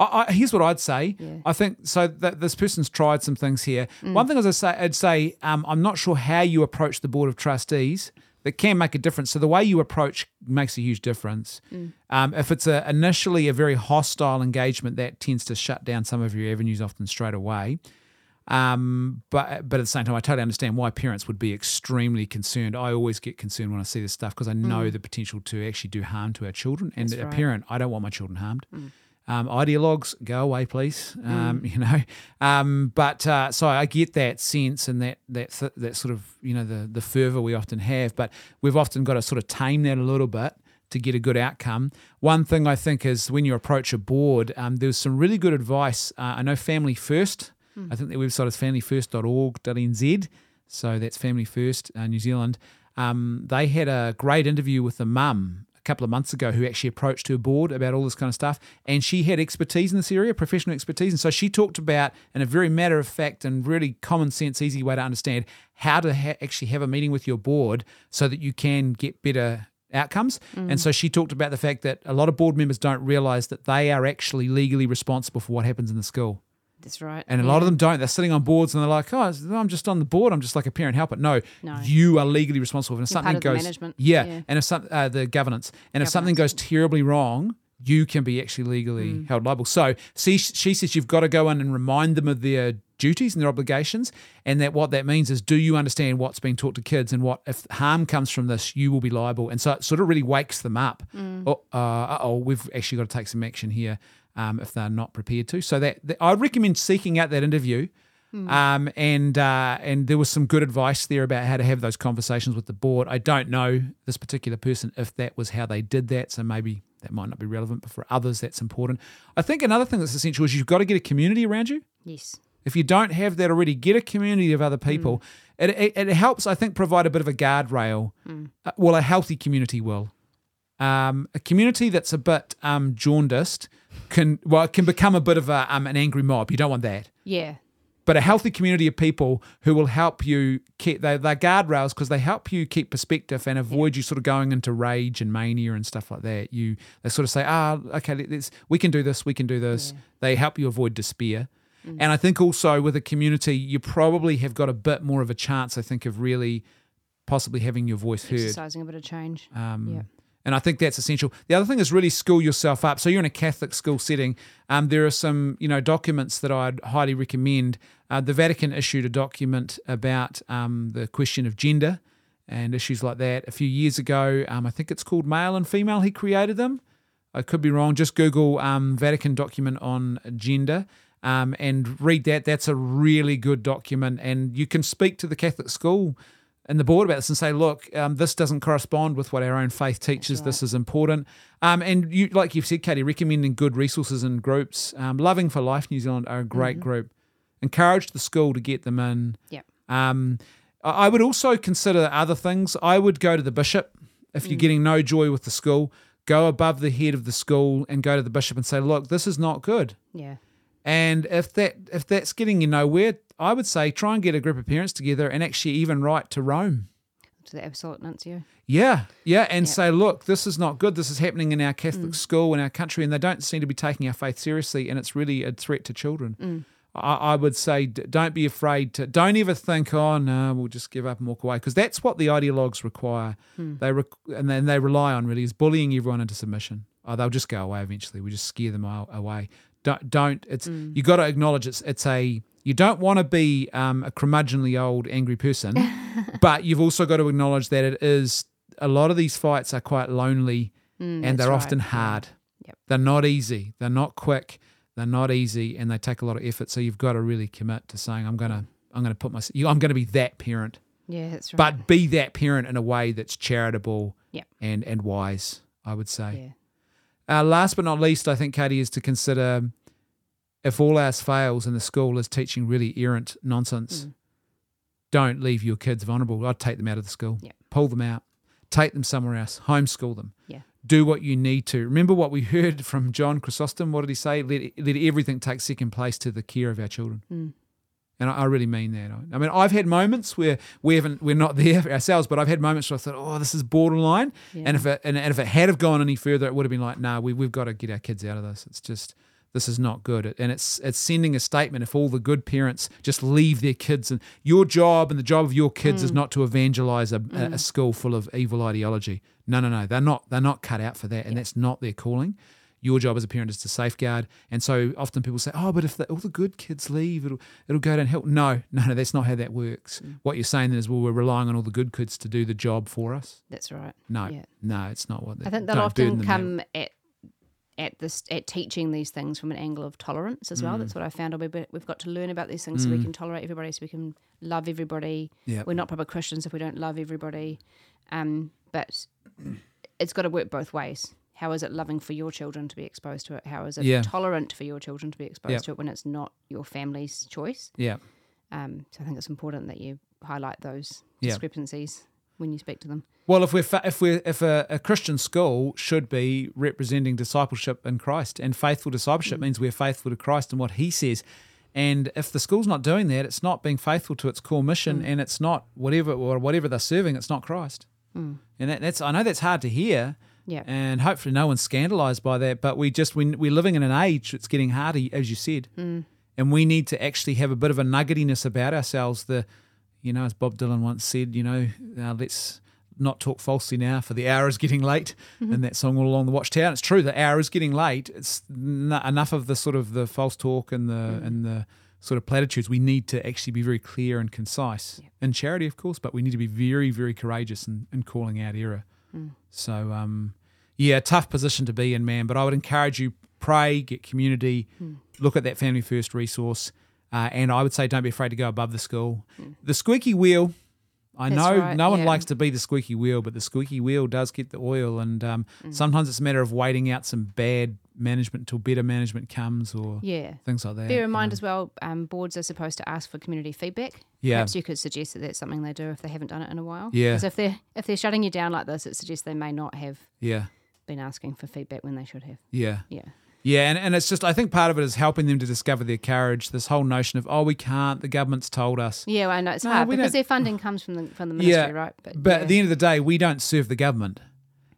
[SPEAKER 2] I, I, here's what I'd say.
[SPEAKER 1] Yeah.
[SPEAKER 2] I think so. That this person's tried some things here.
[SPEAKER 1] Mm.
[SPEAKER 2] One thing is, I say, I'd say, um, I'm not sure how you approach the board of trustees. That can make a difference. So the way you approach makes a huge difference.
[SPEAKER 1] Mm.
[SPEAKER 2] Um, if it's a, initially a very hostile engagement, that tends to shut down some of your avenues often straight away. Um, but but at the same time, I totally understand why parents would be extremely concerned. I always get concerned when I see this stuff because I know the potential to actually do harm to our children. And
[SPEAKER 1] Mm. That's
[SPEAKER 2] a
[SPEAKER 1] right. Mm.
[SPEAKER 2] parent, I don't want my children harmed. Um, ideologues, go away, please. Um, You know, um, but uh, so I get that sense and that that th- that sort of you know the the fervor we often have, but we've often got to sort of tame that a little bit to get a good outcome. One thing I think is when you approach a board, um, there's some really good advice. Uh, I know Family First. I think their website is familyfirst.org.nz. So that's Family First uh, New Zealand. Um, they had a great interview with a mum a couple of months ago who actually approached her board about all this kind of stuff. And she had expertise in this area, professional expertise. And so she talked about, in a very matter of fact and really common sense, easy way to understand, how to ha- actually have a meeting with your board so that you can get better outcomes. And mm. so she talked about the fact that a lot of board members don't realize that they are actually legally responsible for what happens in the school.
[SPEAKER 1] That's right.
[SPEAKER 2] And a lot of them don't. They're sitting on boards and they're like, "Oh, I'm just on the board. I'm just like a parent helper." No,
[SPEAKER 1] No.
[SPEAKER 2] you are legally responsible. And if
[SPEAKER 1] You're
[SPEAKER 2] something
[SPEAKER 1] part of the
[SPEAKER 2] goes,
[SPEAKER 1] management.
[SPEAKER 2] yeah,
[SPEAKER 1] Yeah.
[SPEAKER 2] and if some uh, the governance, and if something goes terribly wrong, you can be actually legally
[SPEAKER 1] Mm.
[SPEAKER 2] held liable. So, she she says you've got to go in and remind them of their duties and their obligations, and that what that means is, do you understand what's being taught to kids, and what if harm comes from this, you will be liable. And so it sort of really wakes them up.
[SPEAKER 1] Mm.
[SPEAKER 2] Oh, uh oh, we've actually got to take some action here um, if they're not prepared to. So that, that I recommend seeking out that interview. Um, and uh, and there was some good advice there about how to have those conversations with the board. I don't know this particular person if that was how they did that, so maybe that might not be relevant, but for others that's important. I think another thing that's essential is you've got to get a community around you.
[SPEAKER 1] Yes.
[SPEAKER 2] If you don't have that already, get a community of other people. It, it, it helps, I think, provide a bit of a guardrail. Uh, well, a healthy community will. Um, a community that's a bit um, jaundiced can well it can become a bit of a, um, an angry mob. You don't want that.
[SPEAKER 1] Yeah.
[SPEAKER 2] But a healthy community of people who will help you keep they, they're guardrails because they help you keep perspective and avoid you sort of going into rage and mania and stuff like that. You they sort of say, ah, okay, let's, we can do this, we can do this. They help you avoid despair. And I think also with a community, you probably have got a bit more of a chance, I think, of really possibly having your voice heard.
[SPEAKER 1] Exercising a bit of change.
[SPEAKER 2] Um,
[SPEAKER 1] Yeah.
[SPEAKER 2] And I think that's essential. The other thing is really school yourself up. So you're in a Catholic school setting. Um, there are some, you know, documents that I'd highly recommend. Uh, the Vatican issued a document about um, the question of gender and issues like that a few years ago. Um, I think it's called Male and Female. He created them. I could be wrong. Just Google um, Vatican document on gender um, and read that. That's a really good document, and you can speak to the Catholic school and the board about this and say, look, um, this doesn't correspond with what our own faith teaches. This is important. Um, and you, like you've said, Katie, recommending good resources and groups. Um, Loving for Life New Zealand are a great group. Encourage the school to get them in.
[SPEAKER 1] Yep.
[SPEAKER 2] Um, I would also consider other things. I would go to the bishop if
[SPEAKER 1] Mm.
[SPEAKER 2] you're getting no joy with the school. Go above the head of the school and go to the bishop and say, "Look, this is not good."
[SPEAKER 1] Yeah.
[SPEAKER 2] And if that if that's getting you nowhere, I would say try and get a group of parents together and actually even write to Rome.
[SPEAKER 1] To the apostolic nuncio.
[SPEAKER 2] Yeah, yeah, and
[SPEAKER 1] Yeah.
[SPEAKER 2] say, look, this is not good. This is happening in our Catholic mm. school in our country, and they don't seem to be taking our faith seriously, and it's really a threat to children. Mm. I, I would say, d- don't be afraid to. Don't ever think, oh no, we'll just give up and walk away, because that's what the ideologues require. Hmm. They rec- and then they rely on really is bullying everyone into submission. Oh, they'll just go away eventually. We just scare them away. Don't don't. It's you got to acknowledge it's it's a. You don't want to be um, a curmudgeonly old angry person, but you've also got to acknowledge that it is a lot of these fights are quite lonely and they're
[SPEAKER 1] right,
[SPEAKER 2] often hard.
[SPEAKER 1] Yep.
[SPEAKER 2] They're not easy. They're not quick. They're not easy, and they take a lot of effort. So you've got to really commit to saying, "I'm gonna, I'm gonna put my, I'm gonna be that parent."
[SPEAKER 1] Yeah, that's right.
[SPEAKER 2] But be that parent in a way that's charitable
[SPEAKER 1] Yep.
[SPEAKER 2] and and wise. I would say.
[SPEAKER 1] yeah.
[SPEAKER 2] Uh, last but not least, I think Katie is to consider if all else fails and the school is teaching really errant nonsense,
[SPEAKER 1] Mm.
[SPEAKER 2] don't leave your kids vulnerable. I'd take them out of the school,
[SPEAKER 1] Yeah.
[SPEAKER 2] pull them out, take them somewhere else, homeschool them.
[SPEAKER 1] Yeah.
[SPEAKER 2] Do what you need to. Remember what we heard from John Chrysostom? What did he say? Let, let everything take second place to the care of our children.
[SPEAKER 1] Mm.
[SPEAKER 2] And I, I really mean that. I mean, I've had moments where we haven't, we're not there ourselves, but I've had moments where I thought, oh, this is borderline.
[SPEAKER 1] Yeah.
[SPEAKER 2] And if it and, and if it had have gone any further, it would have been like, nah, we we've got to get our kids out of this. It's just this is not good. And it's it's sending a statement if all the good parents just leave their kids and your job and the job of your kids
[SPEAKER 1] Mm.
[SPEAKER 2] is not to evangelize a, a, a school full of evil ideology. No, no, no. They're not they're not cut out for that, and that's not their calling. Your job as a parent is to safeguard. And so often people say, "Oh, but if the, all the good kids leave, it'll it'll go downhill." No, no, no. That's not how that works. What you're saying then is, well, we're relying on all the good kids to do the job for us.
[SPEAKER 1] That's right.
[SPEAKER 2] No,
[SPEAKER 1] Yeah.
[SPEAKER 2] no, it's not what.
[SPEAKER 1] they I think they'll often come at at this at teaching these things from an angle of tolerance as well.
[SPEAKER 2] Mm.
[SPEAKER 1] That's what I found. We've we've got to learn about these things so we can tolerate everybody, so we can love everybody.
[SPEAKER 2] Yeah.
[SPEAKER 1] We're not proper Christians if we don't love everybody. Um, but it's got to work both ways. How is it loving for your children to be exposed to it? How is it
[SPEAKER 2] Yeah.
[SPEAKER 1] tolerant for your children to be exposed
[SPEAKER 2] Yep.
[SPEAKER 1] to it when it's not your family's choice?
[SPEAKER 2] Yeah.
[SPEAKER 1] Um, so I think it's important that you highlight those discrepancies when you speak to them.
[SPEAKER 2] Well, if we're fa- if we're if a, a Christian school should be representing discipleship in Christ, and faithful discipleship mm. means we're faithful to Christ and what He says. And if the school's not doing that, it's not being faithful to its core mission, mm. and it's not whatever or whatever they're serving. It's not Christ. Mm. And that, that's I know that's hard to hear,
[SPEAKER 1] Yeah.
[SPEAKER 2] and hopefully no one's scandalized by that. But we just we, we're living in an age that's getting harder, as you said, mm. and we need to actually have a bit of a nuggetiness about ourselves. The, you know, as Bob Dylan once said, you know, uh, let's not talk falsely now, for the hour is getting late. Mm-hmm. And that song all along the Watchtower. And it's true, the hour is getting late. It's n- enough of the sort of the false talk and the mm. and the sort of platitudes. We need to actually be very clear and concise in charity, of course, but we need to be very, very courageous in, in calling out error. So, um, yeah, tough position to be in, man. But I would encourage you pray, get community, look at that family first resource, uh, and I would say don't be afraid to go above the school. The squeaky wheel. I
[SPEAKER 1] That's
[SPEAKER 2] know
[SPEAKER 1] right,
[SPEAKER 2] no one
[SPEAKER 1] yeah.
[SPEAKER 2] likes to be the squeaky wheel, but the squeaky wheel does get the oil, and um,
[SPEAKER 1] Mm.
[SPEAKER 2] sometimes it's a matter of waiting out some bad management until better management comes, or
[SPEAKER 1] Yeah.
[SPEAKER 2] things like that.
[SPEAKER 1] Bear in mind
[SPEAKER 2] know.
[SPEAKER 1] as well, um, boards are supposed to ask for community feedback.
[SPEAKER 2] Yeah.
[SPEAKER 1] Perhaps you could suggest that that's something they do if they haven't done it in a while.
[SPEAKER 2] Yeah.
[SPEAKER 1] Because if they're if they're shutting you down like this, it suggests they may not have
[SPEAKER 2] yeah,
[SPEAKER 1] been asking for feedback when they should have.
[SPEAKER 2] yeah.
[SPEAKER 1] Yeah.
[SPEAKER 2] Yeah, and, and it's just I think part of it is helping them to discover their courage. This whole notion of oh we can't, the government's told us.
[SPEAKER 1] Yeah, well, I know it's
[SPEAKER 2] No,
[SPEAKER 1] hard because
[SPEAKER 2] don't-
[SPEAKER 1] their funding comes from the from the ministry,
[SPEAKER 2] Yeah,
[SPEAKER 1] right?
[SPEAKER 2] But
[SPEAKER 1] yeah.
[SPEAKER 2] at the end of the day, we don't serve the government.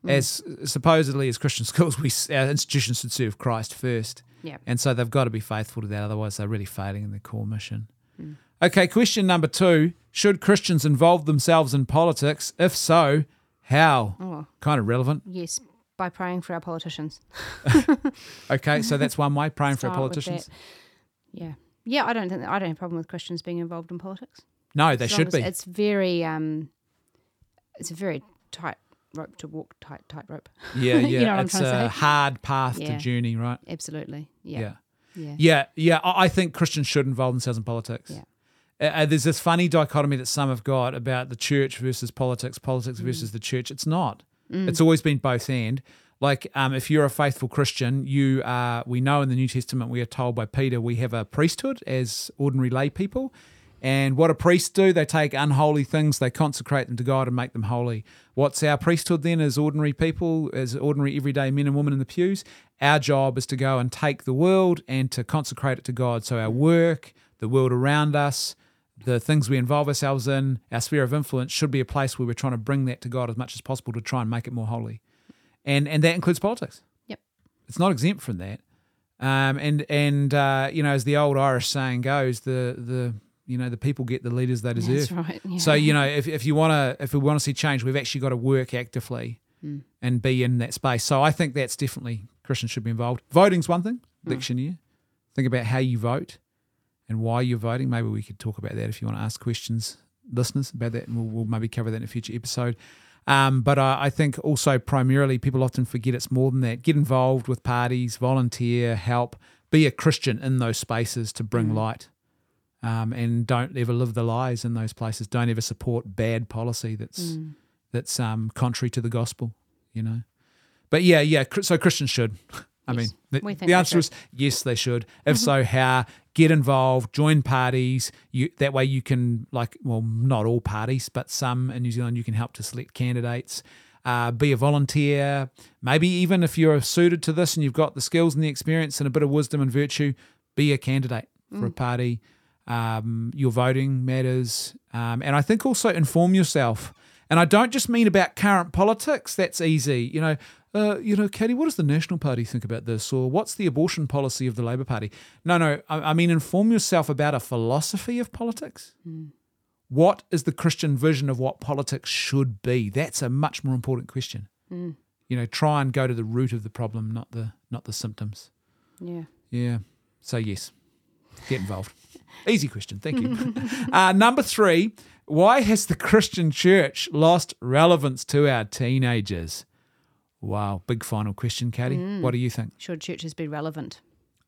[SPEAKER 1] Mm.
[SPEAKER 2] As supposedly as Christian schools, we our institutions should serve Christ first,
[SPEAKER 1] yeah.
[SPEAKER 2] and so they've got to be faithful to that. Otherwise, they're really failing in their core mission.
[SPEAKER 1] Mm.
[SPEAKER 2] Okay, question number two: Should Christians involve themselves in politics? If so, how?
[SPEAKER 1] Oh,
[SPEAKER 2] Kind of relevant.
[SPEAKER 1] yes, by praying for our politicians.
[SPEAKER 2] Okay, so that's one way praying for our politicians.
[SPEAKER 1] Yeah. Yeah, I don't think I don't have a problem with Christians being involved in politics.
[SPEAKER 2] No, they should be.
[SPEAKER 1] It's very um, it's a very tight rope to walk, tight tight rope.
[SPEAKER 2] Yeah, yeah.
[SPEAKER 1] You know what I'm
[SPEAKER 2] it's
[SPEAKER 1] to
[SPEAKER 2] a
[SPEAKER 1] say?
[SPEAKER 2] hard path to
[SPEAKER 1] Yeah.
[SPEAKER 2] journey, right?
[SPEAKER 1] Absolutely. Yeah.
[SPEAKER 2] yeah.
[SPEAKER 1] Yeah.
[SPEAKER 2] Yeah, yeah. I I think Christians should involve themselves in politics.
[SPEAKER 1] Yeah.
[SPEAKER 2] Uh, Uh, there's this funny dichotomy that some have got about the church versus politics, politics
[SPEAKER 1] Mm.
[SPEAKER 2] versus the church. It's not. It's always been both and. Like, um, if you're a faithful Christian, you are. We know in the New Testament we are told by Peter we have a priesthood as ordinary lay people. And what do priests do? They take unholy things, they consecrate them to God and make them holy. What's our priesthood then as ordinary people, as ordinary everyday men and women in the pews? Our job is to go and take the world and to consecrate it to God. So our work, the world around us, the things we involve ourselves in, our sphere of influence should be a place where we're trying to bring that to God as much as possible to try and make it more holy. And and that includes politics.
[SPEAKER 1] Yep.
[SPEAKER 2] It's not exempt from that. Um, and and uh, you know, as the old Irish saying goes, the the you know the people get the leaders they deserve.
[SPEAKER 1] That's right. Yeah.
[SPEAKER 2] So you know, if, if you want to if we want to see change, we've actually got to work actively
[SPEAKER 1] Hmm.
[SPEAKER 2] and be in that space. So I think that's definitely Christians should be involved. Voting's one thing.
[SPEAKER 1] Hmm.
[SPEAKER 2] Election year. Think about how you vote and why you're voting. Maybe we could talk about that if you want to ask questions, listeners, about that, and we'll, we'll maybe cover that in a future episode. Um, but I, I think also primarily people often forget it's more than that. Get involved with parties, volunteer, help, be a Christian in those spaces to bring light. Um, and don't ever live the lies in those places. Don't ever support bad policy that's that's um, contrary to the gospel. You know, but yeah, yeah. So Christians should. I
[SPEAKER 1] Yes,
[SPEAKER 2] mean, the, the answer is yes, they should. If so, how? Get involved, join parties. You that way you can like well, not all parties, but some in New Zealand you can help to select candidates. Uh, be a volunteer. Maybe even if you're suited to this and you've got the skills and the experience and a bit of wisdom and virtue, be a candidate for a party. Um, your voting matters, um, and I think also inform yourself. And I don't just mean about current politics. That's easy, you know. Uh, you know, Katie, what does the National Party think about this, or what's the abortion policy of the Labor Party? No, no. I, I mean, inform yourself about a philosophy of politics. What is the Christian vision of what politics should be? That's a much more important question. You You know, try and go to the root of the problem, not the not the symptoms.
[SPEAKER 1] Yeah.
[SPEAKER 2] Yeah. So yes, get involved. Easy question. Thank you. uh, number three. Why has the Christian church lost relevance to our teenagers? Wow, big final question, Katie.
[SPEAKER 1] Mm.
[SPEAKER 2] What do you think?
[SPEAKER 1] Should churches be relevant?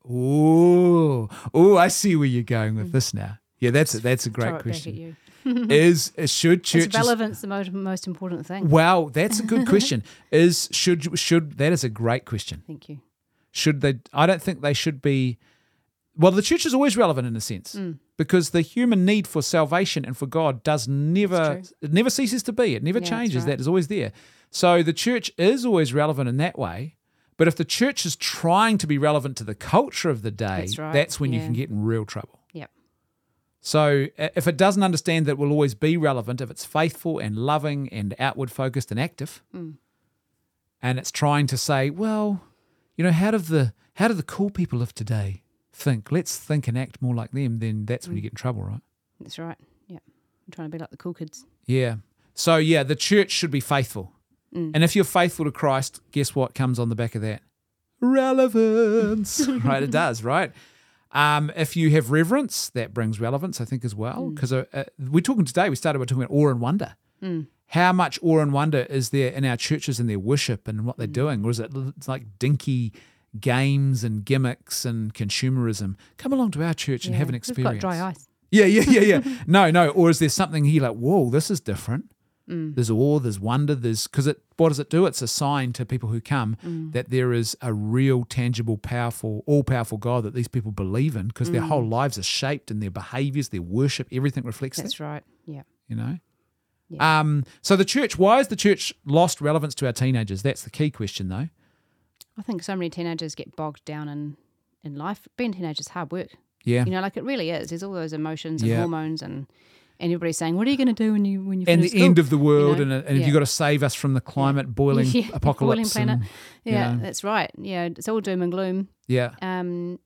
[SPEAKER 2] Oh, ooh, I see where you're going with this now. Yeah, that's a, that's a
[SPEAKER 1] Mm.
[SPEAKER 2] Great
[SPEAKER 1] it back at
[SPEAKER 2] question. Is, should churches?
[SPEAKER 1] relevance the most, most important thing?
[SPEAKER 2] Wow, that's a good question. Is should should that is a great question.
[SPEAKER 1] Thank you.
[SPEAKER 2] Should they? I don't think they should be. Well, the church is always relevant in a sense
[SPEAKER 1] Mm.
[SPEAKER 2] because the human need for salvation and for God does never it never ceases to be. It never
[SPEAKER 1] Yeah,
[SPEAKER 2] changes.
[SPEAKER 1] right.
[SPEAKER 2] That is always there. So the church is always relevant in that way. But if the church is trying to be relevant to the culture of the day,
[SPEAKER 1] That's right,
[SPEAKER 2] when you can get in real trouble.
[SPEAKER 1] Yep.
[SPEAKER 2] So if it doesn't understand that it will always be relevant, if it's faithful and loving and outward focused and active,
[SPEAKER 1] Mm.
[SPEAKER 2] and it's trying to say, well, you know, how do the how do the cool people of today think? Let's think and act more like them. Then that's when you
[SPEAKER 1] Mm.
[SPEAKER 2] get in trouble, right?
[SPEAKER 1] That's right. Yep. I'm trying to be like the cool kids.
[SPEAKER 2] Yeah. So yeah, the church should be faithful,
[SPEAKER 1] Mm.
[SPEAKER 2] and if you're faithful to Christ, guess what comes on the back of that? Relevance, right? It does, right? Um, if you have reverence, that brings relevance, I think, as well. Because uh, uh, we're talking today, we started by talking about awe and wonder.
[SPEAKER 1] Mm.
[SPEAKER 2] How much awe and wonder is there in our churches and their worship and what they're
[SPEAKER 1] Mm.
[SPEAKER 2] doing? Or is it like dinky games and gimmicks and consumerism? Come along to our church and have an experience.
[SPEAKER 1] We've got dry ice.
[SPEAKER 2] Yeah, yeah, yeah, yeah. no, no. Or is there something here like, whoa, this is different?
[SPEAKER 1] Mm.
[SPEAKER 2] There's awe, there's wonder, there's because it. What does it do? It's a sign to people who come
[SPEAKER 1] Mm.
[SPEAKER 2] that there is a real, tangible, powerful, all-powerful God that these people believe in because their
[SPEAKER 1] Mm.
[SPEAKER 2] whole lives are shaped and their behaviors, their worship, everything reflects
[SPEAKER 1] That's
[SPEAKER 2] that.
[SPEAKER 1] right. Yeah.
[SPEAKER 2] You know.
[SPEAKER 1] Yeah.
[SPEAKER 2] Um. So the church. Why has the church lost relevance to our teenagers? That's the key question, though.
[SPEAKER 1] I think so many teenagers get bogged down in, in life. Being a teenager is hard work.
[SPEAKER 2] Yeah.
[SPEAKER 1] You know, like it really is. There's all those emotions and
[SPEAKER 2] Yeah.
[SPEAKER 1] hormones and, and everybody's saying, What are you gonna do when you when you
[SPEAKER 2] and the
[SPEAKER 1] school?"
[SPEAKER 2] end of the world,
[SPEAKER 1] know?
[SPEAKER 2] and, and have
[SPEAKER 1] Yeah.
[SPEAKER 2] you got to save us from the climate boiling
[SPEAKER 1] Yeah, boiling planet.
[SPEAKER 2] and- you
[SPEAKER 1] Yeah,
[SPEAKER 2] know.
[SPEAKER 1] that's right. Yeah, it's all doom and gloom.
[SPEAKER 2] yeah.
[SPEAKER 1] Um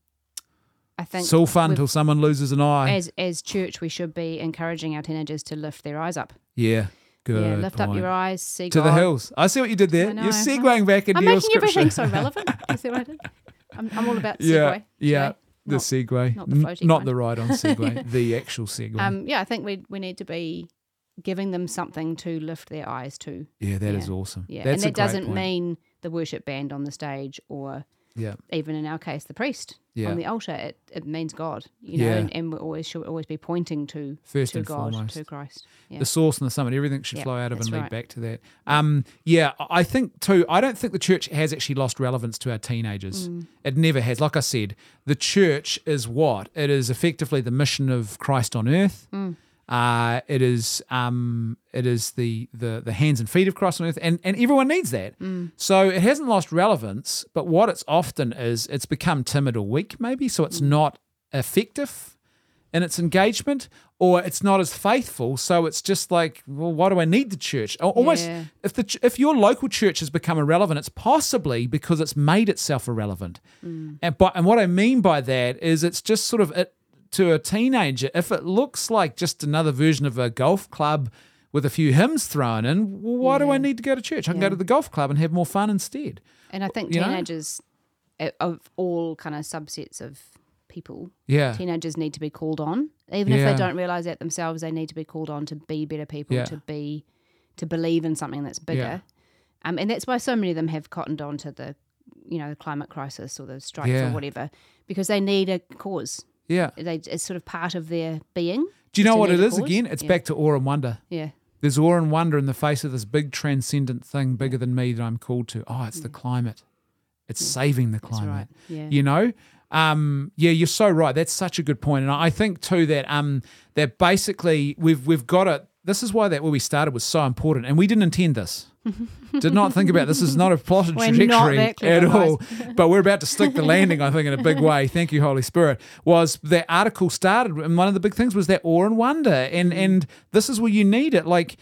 [SPEAKER 1] I think
[SPEAKER 2] It's all fun until someone loses an eye.
[SPEAKER 1] as as church we should be encouraging our teenagers to lift their eyes up.
[SPEAKER 2] yeah. Good.
[SPEAKER 1] yeah, lift up your eyes, see
[SPEAKER 2] to
[SPEAKER 1] God.
[SPEAKER 2] the hills. I see what you did there. You're segueing back into
[SPEAKER 1] I'm
[SPEAKER 2] your
[SPEAKER 1] making
[SPEAKER 2] scripture.
[SPEAKER 1] everything so relevant. You see what I did? I'm, I'm all about segue.
[SPEAKER 2] yeah, yeah.
[SPEAKER 1] today.
[SPEAKER 2] The
[SPEAKER 1] Not-
[SPEAKER 2] segue,
[SPEAKER 1] not the floating
[SPEAKER 2] not
[SPEAKER 1] one.
[SPEAKER 2] the ride-on Segway, the actual Segway.
[SPEAKER 1] Um, yeah, I think we we need to be giving them something to lift their eyes to.
[SPEAKER 2] yeah, that is
[SPEAKER 1] yeah.
[SPEAKER 2] awesome.
[SPEAKER 1] Yeah,
[SPEAKER 2] That's
[SPEAKER 1] and that doesn't
[SPEAKER 2] point.
[SPEAKER 1] mean the worship band on the stage or
[SPEAKER 2] Yeah,
[SPEAKER 1] even in our case the priest
[SPEAKER 2] yeah.
[SPEAKER 1] on the altar. It, it means God, you know,
[SPEAKER 2] Yeah.
[SPEAKER 1] and, and we always should always be pointing to
[SPEAKER 2] First
[SPEAKER 1] to
[SPEAKER 2] and
[SPEAKER 1] God,
[SPEAKER 2] foremost.
[SPEAKER 1] to Christ. Yeah.
[SPEAKER 2] the source and the summit, everything should flow out of and lead
[SPEAKER 1] right.
[SPEAKER 2] back to that. Um, yeah, I think too. I don't think the church has actually lost relevance to our teenagers.
[SPEAKER 1] Mm.
[SPEAKER 2] It never has. Like I said, the church is what it is. Effectively, the mission of Christ on earth.
[SPEAKER 1] Mm.
[SPEAKER 2] Uh, it is. Um, it is the, the the hands and feet of Christ on earth, and and everyone needs that.
[SPEAKER 1] Mm.
[SPEAKER 2] So it hasn't lost relevance, but what it's often is, it's become timid or weak, maybe. So
[SPEAKER 1] Mm.
[SPEAKER 2] it's not effective in its engagement, or it's not as faithful. So it's just like, well, why do I need the church? Almost,
[SPEAKER 1] Yeah.
[SPEAKER 2] if the if your local church has become irrelevant, it's possibly because it's made itself irrelevant.
[SPEAKER 1] Mm.
[SPEAKER 2] And by, and what I mean by that is, it's just sort of it to a teenager. If it looks like just another version of a golf club with a few hymns thrown in, well, why do I need to go to church? I can
[SPEAKER 1] Yeah.
[SPEAKER 2] go to the golf club and have more fun instead.
[SPEAKER 1] And I think
[SPEAKER 2] you
[SPEAKER 1] teenagers uh, of all kind of subsets of people,
[SPEAKER 2] Yeah,
[SPEAKER 1] teenagers need to be called on, even if they don't realize that themselves. They need to be called on to be better people,
[SPEAKER 2] Yeah.
[SPEAKER 1] to be to believe in something that's bigger.
[SPEAKER 2] Yeah.
[SPEAKER 1] Um, and that's why so many of them have cottoned on to the, you know, the climate crisis or the strikes
[SPEAKER 2] Yeah.
[SPEAKER 1] or whatever, because they need a cause.
[SPEAKER 2] Yeah.
[SPEAKER 1] They, it's sort of part of their being.
[SPEAKER 2] Do you know what it is
[SPEAKER 1] cause.
[SPEAKER 2] again? It's
[SPEAKER 1] Yeah.
[SPEAKER 2] back to awe and wonder.
[SPEAKER 1] Yeah,
[SPEAKER 2] There's awe and wonder in the face of this big transcendent thing, bigger than me, that I'm called to. Oh, it's the climate. It's saving the
[SPEAKER 1] Mm. that's
[SPEAKER 2] climate.
[SPEAKER 1] right. Yeah,
[SPEAKER 2] You know, um, yeah, you're so right. That's such a good point. point, and I think too that um, that basically we've we've got it. This is why that where we started was so important, and we didn't intend this. Did not think about this. is not a plotted trajectory at all. but we're about to stick the landing, I think, in a big way. Thank you, Holy Spirit. Was that article started, and one of the big things was that awe and wonder, and
[SPEAKER 1] Mm.
[SPEAKER 2] and this is where you need it. Like,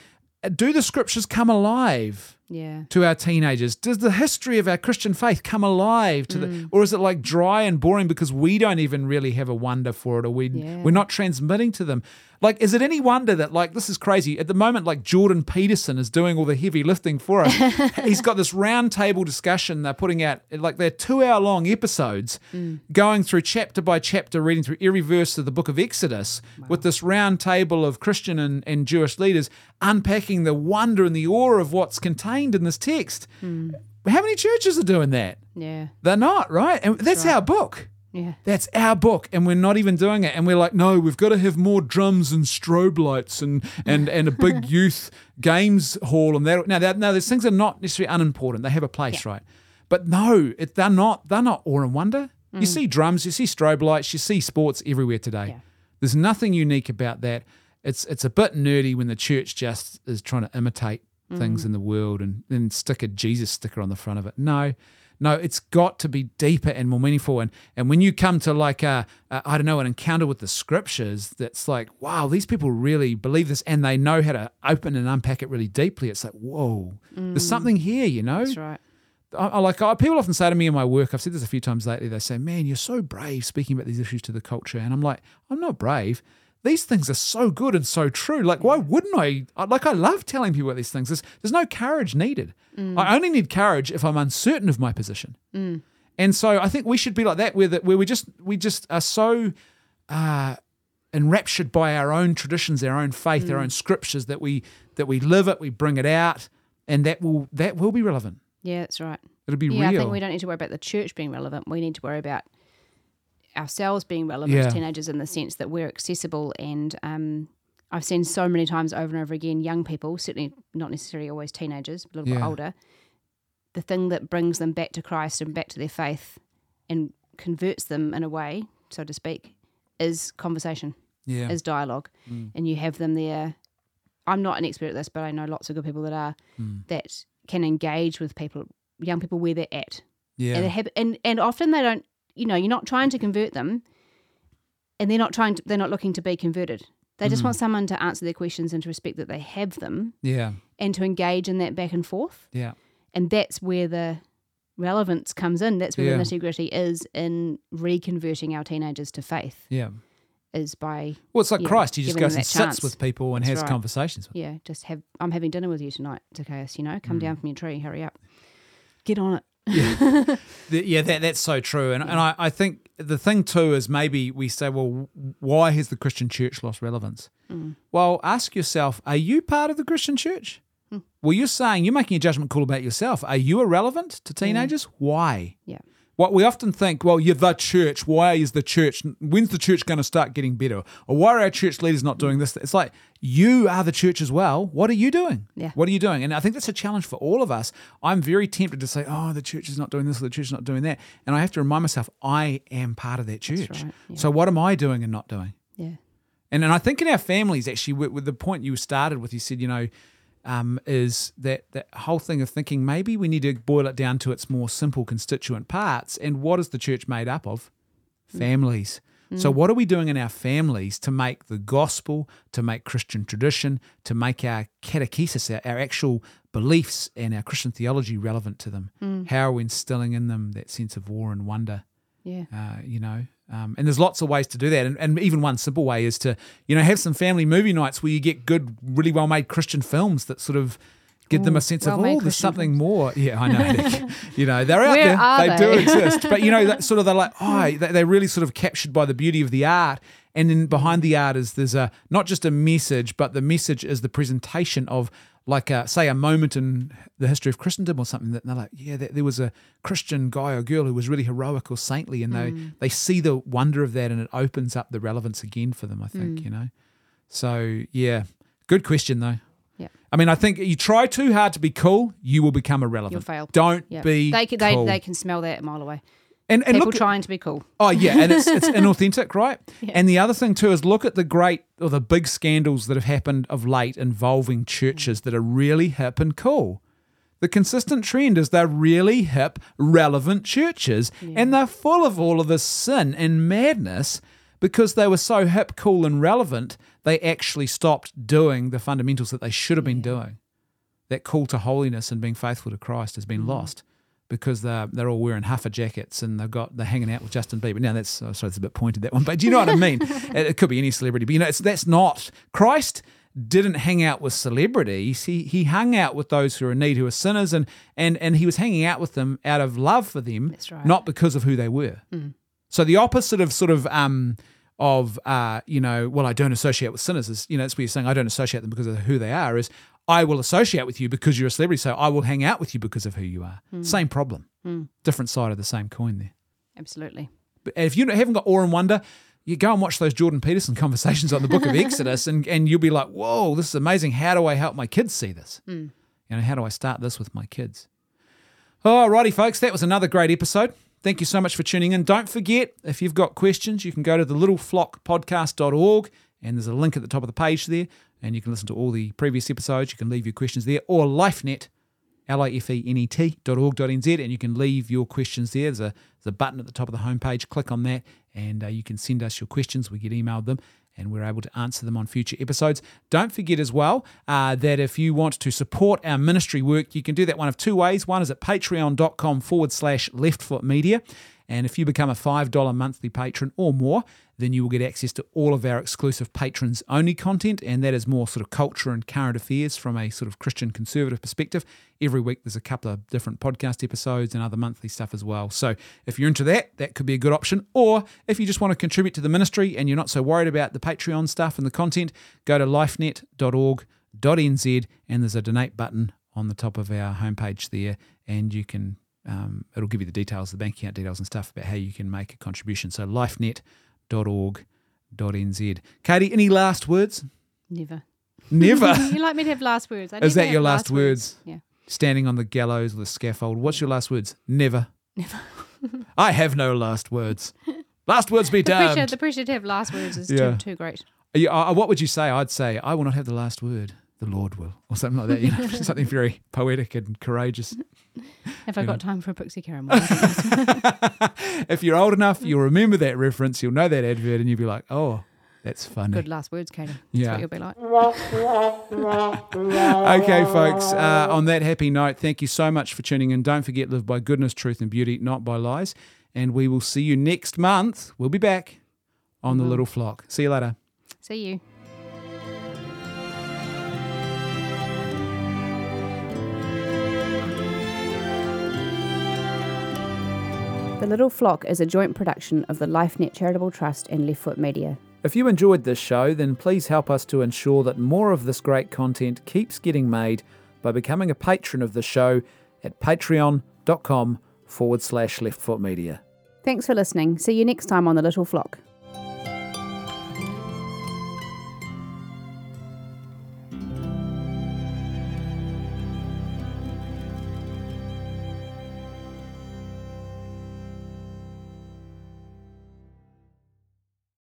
[SPEAKER 2] do the scriptures come alive?
[SPEAKER 1] Yeah.
[SPEAKER 2] to our teenagers? Does the history of our Christian faith come alive to
[SPEAKER 1] Mm.
[SPEAKER 2] the, or is it like dry and boring because we don't even really have a wonder for it, or we
[SPEAKER 1] Yeah.
[SPEAKER 2] we're not transmitting to them? Like, is it any wonder that like this is crazy at the moment? Like Jordan Peterson is doing all the heavy lifting for us. He's got this round table discussion they're putting out, like they're two hour long episodes,
[SPEAKER 1] Mm.
[SPEAKER 2] going through chapter by chapter, reading through every verse of the book of Exodus with this round table of Christian and, and Jewish leaders unpacking the wonder and the awe of what's contained in this text.
[SPEAKER 1] Mm.
[SPEAKER 2] How many churches are doing that?
[SPEAKER 1] Yeah.
[SPEAKER 2] They're not, right? And that's our book.
[SPEAKER 1] Yeah.
[SPEAKER 2] That's our book, and we're not even doing it. And we're like, no, we've got to have more drums and strobe lights and and and a big youth games hall and that. Now, that, now, these things are not necessarily unimportant. They have a place, right? But no, it, they're not. They're not awe and wonder. You mm. see drums, you see strobe lights, you see sports everywhere today.
[SPEAKER 1] Yeah.
[SPEAKER 2] There's nothing unique about that. It's it's a bit nerdy when the church just is trying to imitate things mm. in the world and then stick a Jesus sticker on the front of it. No, no, it's got to be deeper and more meaningful. And and when you come to like a, a I don't know an encounter with the scriptures, that's like wow, these people really believe this and they know how to open and unpack it really deeply. It's like whoa, there's mm. something here, you know.
[SPEAKER 1] That's right.
[SPEAKER 2] I, I like I, people often say to me in my work, I've said this a few times lately. They say, "Man, you're so brave speaking about these issues to the culture," and I'm like, "I'm not brave. These things are so good and so true. Like, why wouldn't I? Like, I love telling people these things. There's, there's no courage needed. Mm. I only need courage if I'm uncertain of my position. Mm. And so I think we should be like that, where that where we just we just are so uh, enraptured by our own traditions, our own faith, our mm. own scriptures that we that we live it, we bring it out, and that will that will be relevant.
[SPEAKER 1] Yeah, that's right.
[SPEAKER 2] It'll be
[SPEAKER 1] Yeah,
[SPEAKER 2] real.
[SPEAKER 1] I think we don't need to worry about the church being relevant. We need to worry about ourselves being relevant
[SPEAKER 2] Yeah.
[SPEAKER 1] as teenagers in the sense that we're accessible. And um, I've seen so many times over and over again, young people, certainly not necessarily always teenagers, a little bit older, the thing that brings them back to Christ and back to their faith and converts them in a way, so to speak, is conversation,
[SPEAKER 2] yeah.
[SPEAKER 1] is dialogue.
[SPEAKER 2] Mm.
[SPEAKER 1] And you have them there. I'm not an expert at this, but I know lots of good people that are
[SPEAKER 2] Mm.
[SPEAKER 1] that can engage with people, young people where they're at
[SPEAKER 2] yeah.
[SPEAKER 1] and, they have, and and often they don't you know you're not trying to convert them and they're not trying to, they're not looking to be converted they just
[SPEAKER 2] Mhm.
[SPEAKER 1] want someone to answer their questions and to respect that they have them
[SPEAKER 2] yeah.
[SPEAKER 1] and to engage in that back and forth
[SPEAKER 2] Yeah.
[SPEAKER 1] and that's where the relevance comes in that's where
[SPEAKER 2] Yeah.
[SPEAKER 1] the nitty gritty is in reconverting our teenagers to faith
[SPEAKER 2] Yeah.
[SPEAKER 1] is by
[SPEAKER 2] Well, it's like
[SPEAKER 1] Yeah,
[SPEAKER 2] Christ. He just goes and
[SPEAKER 1] that
[SPEAKER 2] sits with people and
[SPEAKER 1] That's
[SPEAKER 2] has
[SPEAKER 1] right.
[SPEAKER 2] conversations with
[SPEAKER 1] yeah just have i'm having dinner with you tonight Zacchaeus, you know come
[SPEAKER 2] Mm.
[SPEAKER 1] down from your tree hurry up get on it
[SPEAKER 2] The- yeah, that, that's so true. And, and I, I think the thing too is maybe we say, well, why has the Christian church lost relevance?
[SPEAKER 1] Mm.
[SPEAKER 2] Well, ask yourself, are you part of the Christian church?
[SPEAKER 1] Hmm.
[SPEAKER 2] Well, you're saying you're making a judgment call about yourself. Are you irrelevant to teenagers? Why?
[SPEAKER 1] yeah
[SPEAKER 2] What we often think, well, you're the church. Why is the church? When's the church going to start getting better? Or why are our church leaders not doing this? It's like you are the church as well. What are you doing?
[SPEAKER 1] Yeah.
[SPEAKER 2] What are you doing? And I think that's a challenge for all of us. I'm very tempted to say, oh, the church is not doing this, or the church is not doing that, and I have to remind myself, I am part of that church.
[SPEAKER 1] right, yeah.
[SPEAKER 2] So what am I doing and not doing?
[SPEAKER 1] yeah
[SPEAKER 2] And and I think in our families, actually, with, with the point you started with, you said, you know, um, is that that whole thing of thinking maybe we need to boil it down to its more simple constituent parts. And what is the church made up of? Families. So what are we doing in our families to make the gospel, to make Christian tradition, to make our catechesis, our, our actual beliefs and our Christian theology relevant to them? How are we instilling in them that sense of awe and wonder?
[SPEAKER 1] yeah
[SPEAKER 2] uh, you know. Um, and there's lots of ways to do that. And, and even one simple way is to, you know, have some family movie nights where you get good, really well made Christian films that sort of give them a sense of,
[SPEAKER 1] well-made
[SPEAKER 2] oh, there's something more. Yeah, I know. They- you know, they're out there.
[SPEAKER 1] are
[SPEAKER 2] they, do exist. But, you know, that sort of, they're like, oh, they- they're really sort of captured by the beauty of the art. And then behind the art is there's a, not just a message, but the message is the presentation of, like, a, say, a moment in the history of Christendom or something that they're like, yeah, there, there was a Christian guy or girl who was really heroic or saintly, and they they see the wonder of that, and it opens up the relevance again for them. I think you know. So yeah, good question though.
[SPEAKER 1] Yeah.
[SPEAKER 2] I mean, I think you try too hard to be cool, you will become irrelevant.
[SPEAKER 1] You'll fail.
[SPEAKER 2] Don't
[SPEAKER 1] yeah
[SPEAKER 2] be
[SPEAKER 1] they can,
[SPEAKER 2] cool.
[SPEAKER 1] they can smell that a mile away
[SPEAKER 2] and and
[SPEAKER 1] people
[SPEAKER 2] look,
[SPEAKER 1] trying to be cool
[SPEAKER 2] Oh yeah, and it's it's inauthentic, right? And the other thing too is look at the great or the big scandals that have happened of late involving churches that are really hip and cool. The consistent trend is they're really hip, relevant churches, and they're full of all of this sin and madness because they were so hip, cool, and relevant. They actually stopped doing the fundamentals that they should have been doing. that call to holiness and being faithful to Christ has been mm. lost because they're they're all wearing huffer jackets and they've got they're hanging out with Justin Bieber. Now that's oh, sorry, it's a bit pointed that one, but do you know what I mean? it, it could be any celebrity, but you know, it's that's not Christ didn't hang out with celebrities. He he hung out with those who are in need, who are sinners, and and and he was hanging out with them out of love for them,
[SPEAKER 1] right.
[SPEAKER 2] not because of who they were. Mm. So the opposite of sort of um of uh you know well I don't associate with sinners is you know that's what you're saying I don't associate them because of who they are is I will associate with you because you're a celebrity so I will hang out with you because of who you are. Same problem, different side of the same coin there.
[SPEAKER 1] Absolutely.
[SPEAKER 2] But if you haven't got awe and wonder, you go and watch those Jordan Peterson conversations on the Book of Exodus, and, and you'll be like, "Whoa, this is amazing! How do I help my kids see this? You know, how do I start this with my kids?" All righty, folks, that was another great episode. Thank you so much for tuning in. Don't forget, if you've got questions, you can go to the littleflockpodcast.org, and there's a link at the top of the page there, and you can listen to all the previous episodes. You can leave your questions there, or LifeNet L-I-F-E-N-E-T dot org dot nz, and you can leave your questions there. There's a, there's a button at the top of the homepage. Click on that, and uh, you can send us your questions. We get emailed them, and we're able to answer them on future episodes. Don't forget as well uh, that if you want to support our ministry work, you can do that one of two ways. One is at patreon.com forward slash leftfoot media. And if you become a $5 monthly patron or more, then you will get access to all of our exclusive patrons only content. And that is more sort of culture and current affairs from a sort of Christian conservative perspective. Every week there's a couple of different podcast episodes and other monthly stuff as well. So if you're into that, that could be a good option. Or if you just want to contribute to the ministry and you're not so worried about the Patreon stuff and the content, go to lifenet.org.nz and there's a donate button on the top of our homepage there. And you can um, it'll give you the details, the bank account details and stuff about how you can make a contribution. So lifenet.org.nz. Katie, any last words?
[SPEAKER 1] Never.
[SPEAKER 2] Never.
[SPEAKER 1] you like me to have last words? I
[SPEAKER 2] Is that your last words?
[SPEAKER 1] Yeah.
[SPEAKER 2] Standing on the gallows or the scaffold. What's your last words? Never.
[SPEAKER 1] Never.
[SPEAKER 2] I have no last words. Last words be
[SPEAKER 1] The pressure,
[SPEAKER 2] damned.
[SPEAKER 1] the pressure to have last words is
[SPEAKER 2] Yeah.
[SPEAKER 1] too, too great.
[SPEAKER 2] Yeah, what would you say? I'd say, I will not have the last word. The Lord will. Or something like that. You know, something very poetic and courageous.
[SPEAKER 1] Have I
[SPEAKER 2] You
[SPEAKER 1] got time for a Pixie Caramel?
[SPEAKER 2] if you're old enough, you'll remember that reference. You'll know that advert and you'll be like, oh, that's funny.
[SPEAKER 1] Good last words, Katie. That's
[SPEAKER 2] Yeah.
[SPEAKER 1] what you'll be like.
[SPEAKER 2] Okay, folks, uh, on that happy note, thank you so much for tuning in. Don't forget, live by goodness, truth, and beauty, not by lies. And we will see you next month. We'll be back on the little flock. See you later.
[SPEAKER 1] See you. The Little Flock is a joint production of the LifeNet Charitable Trust and Leftfoot Media.
[SPEAKER 2] If you enjoyed this show, then please help us to ensure that more of this great content keeps getting made by becoming a patron of the show at patreon.com forward slash leftfootmedia.
[SPEAKER 1] Thanks for listening. See you next time on The Little Flock.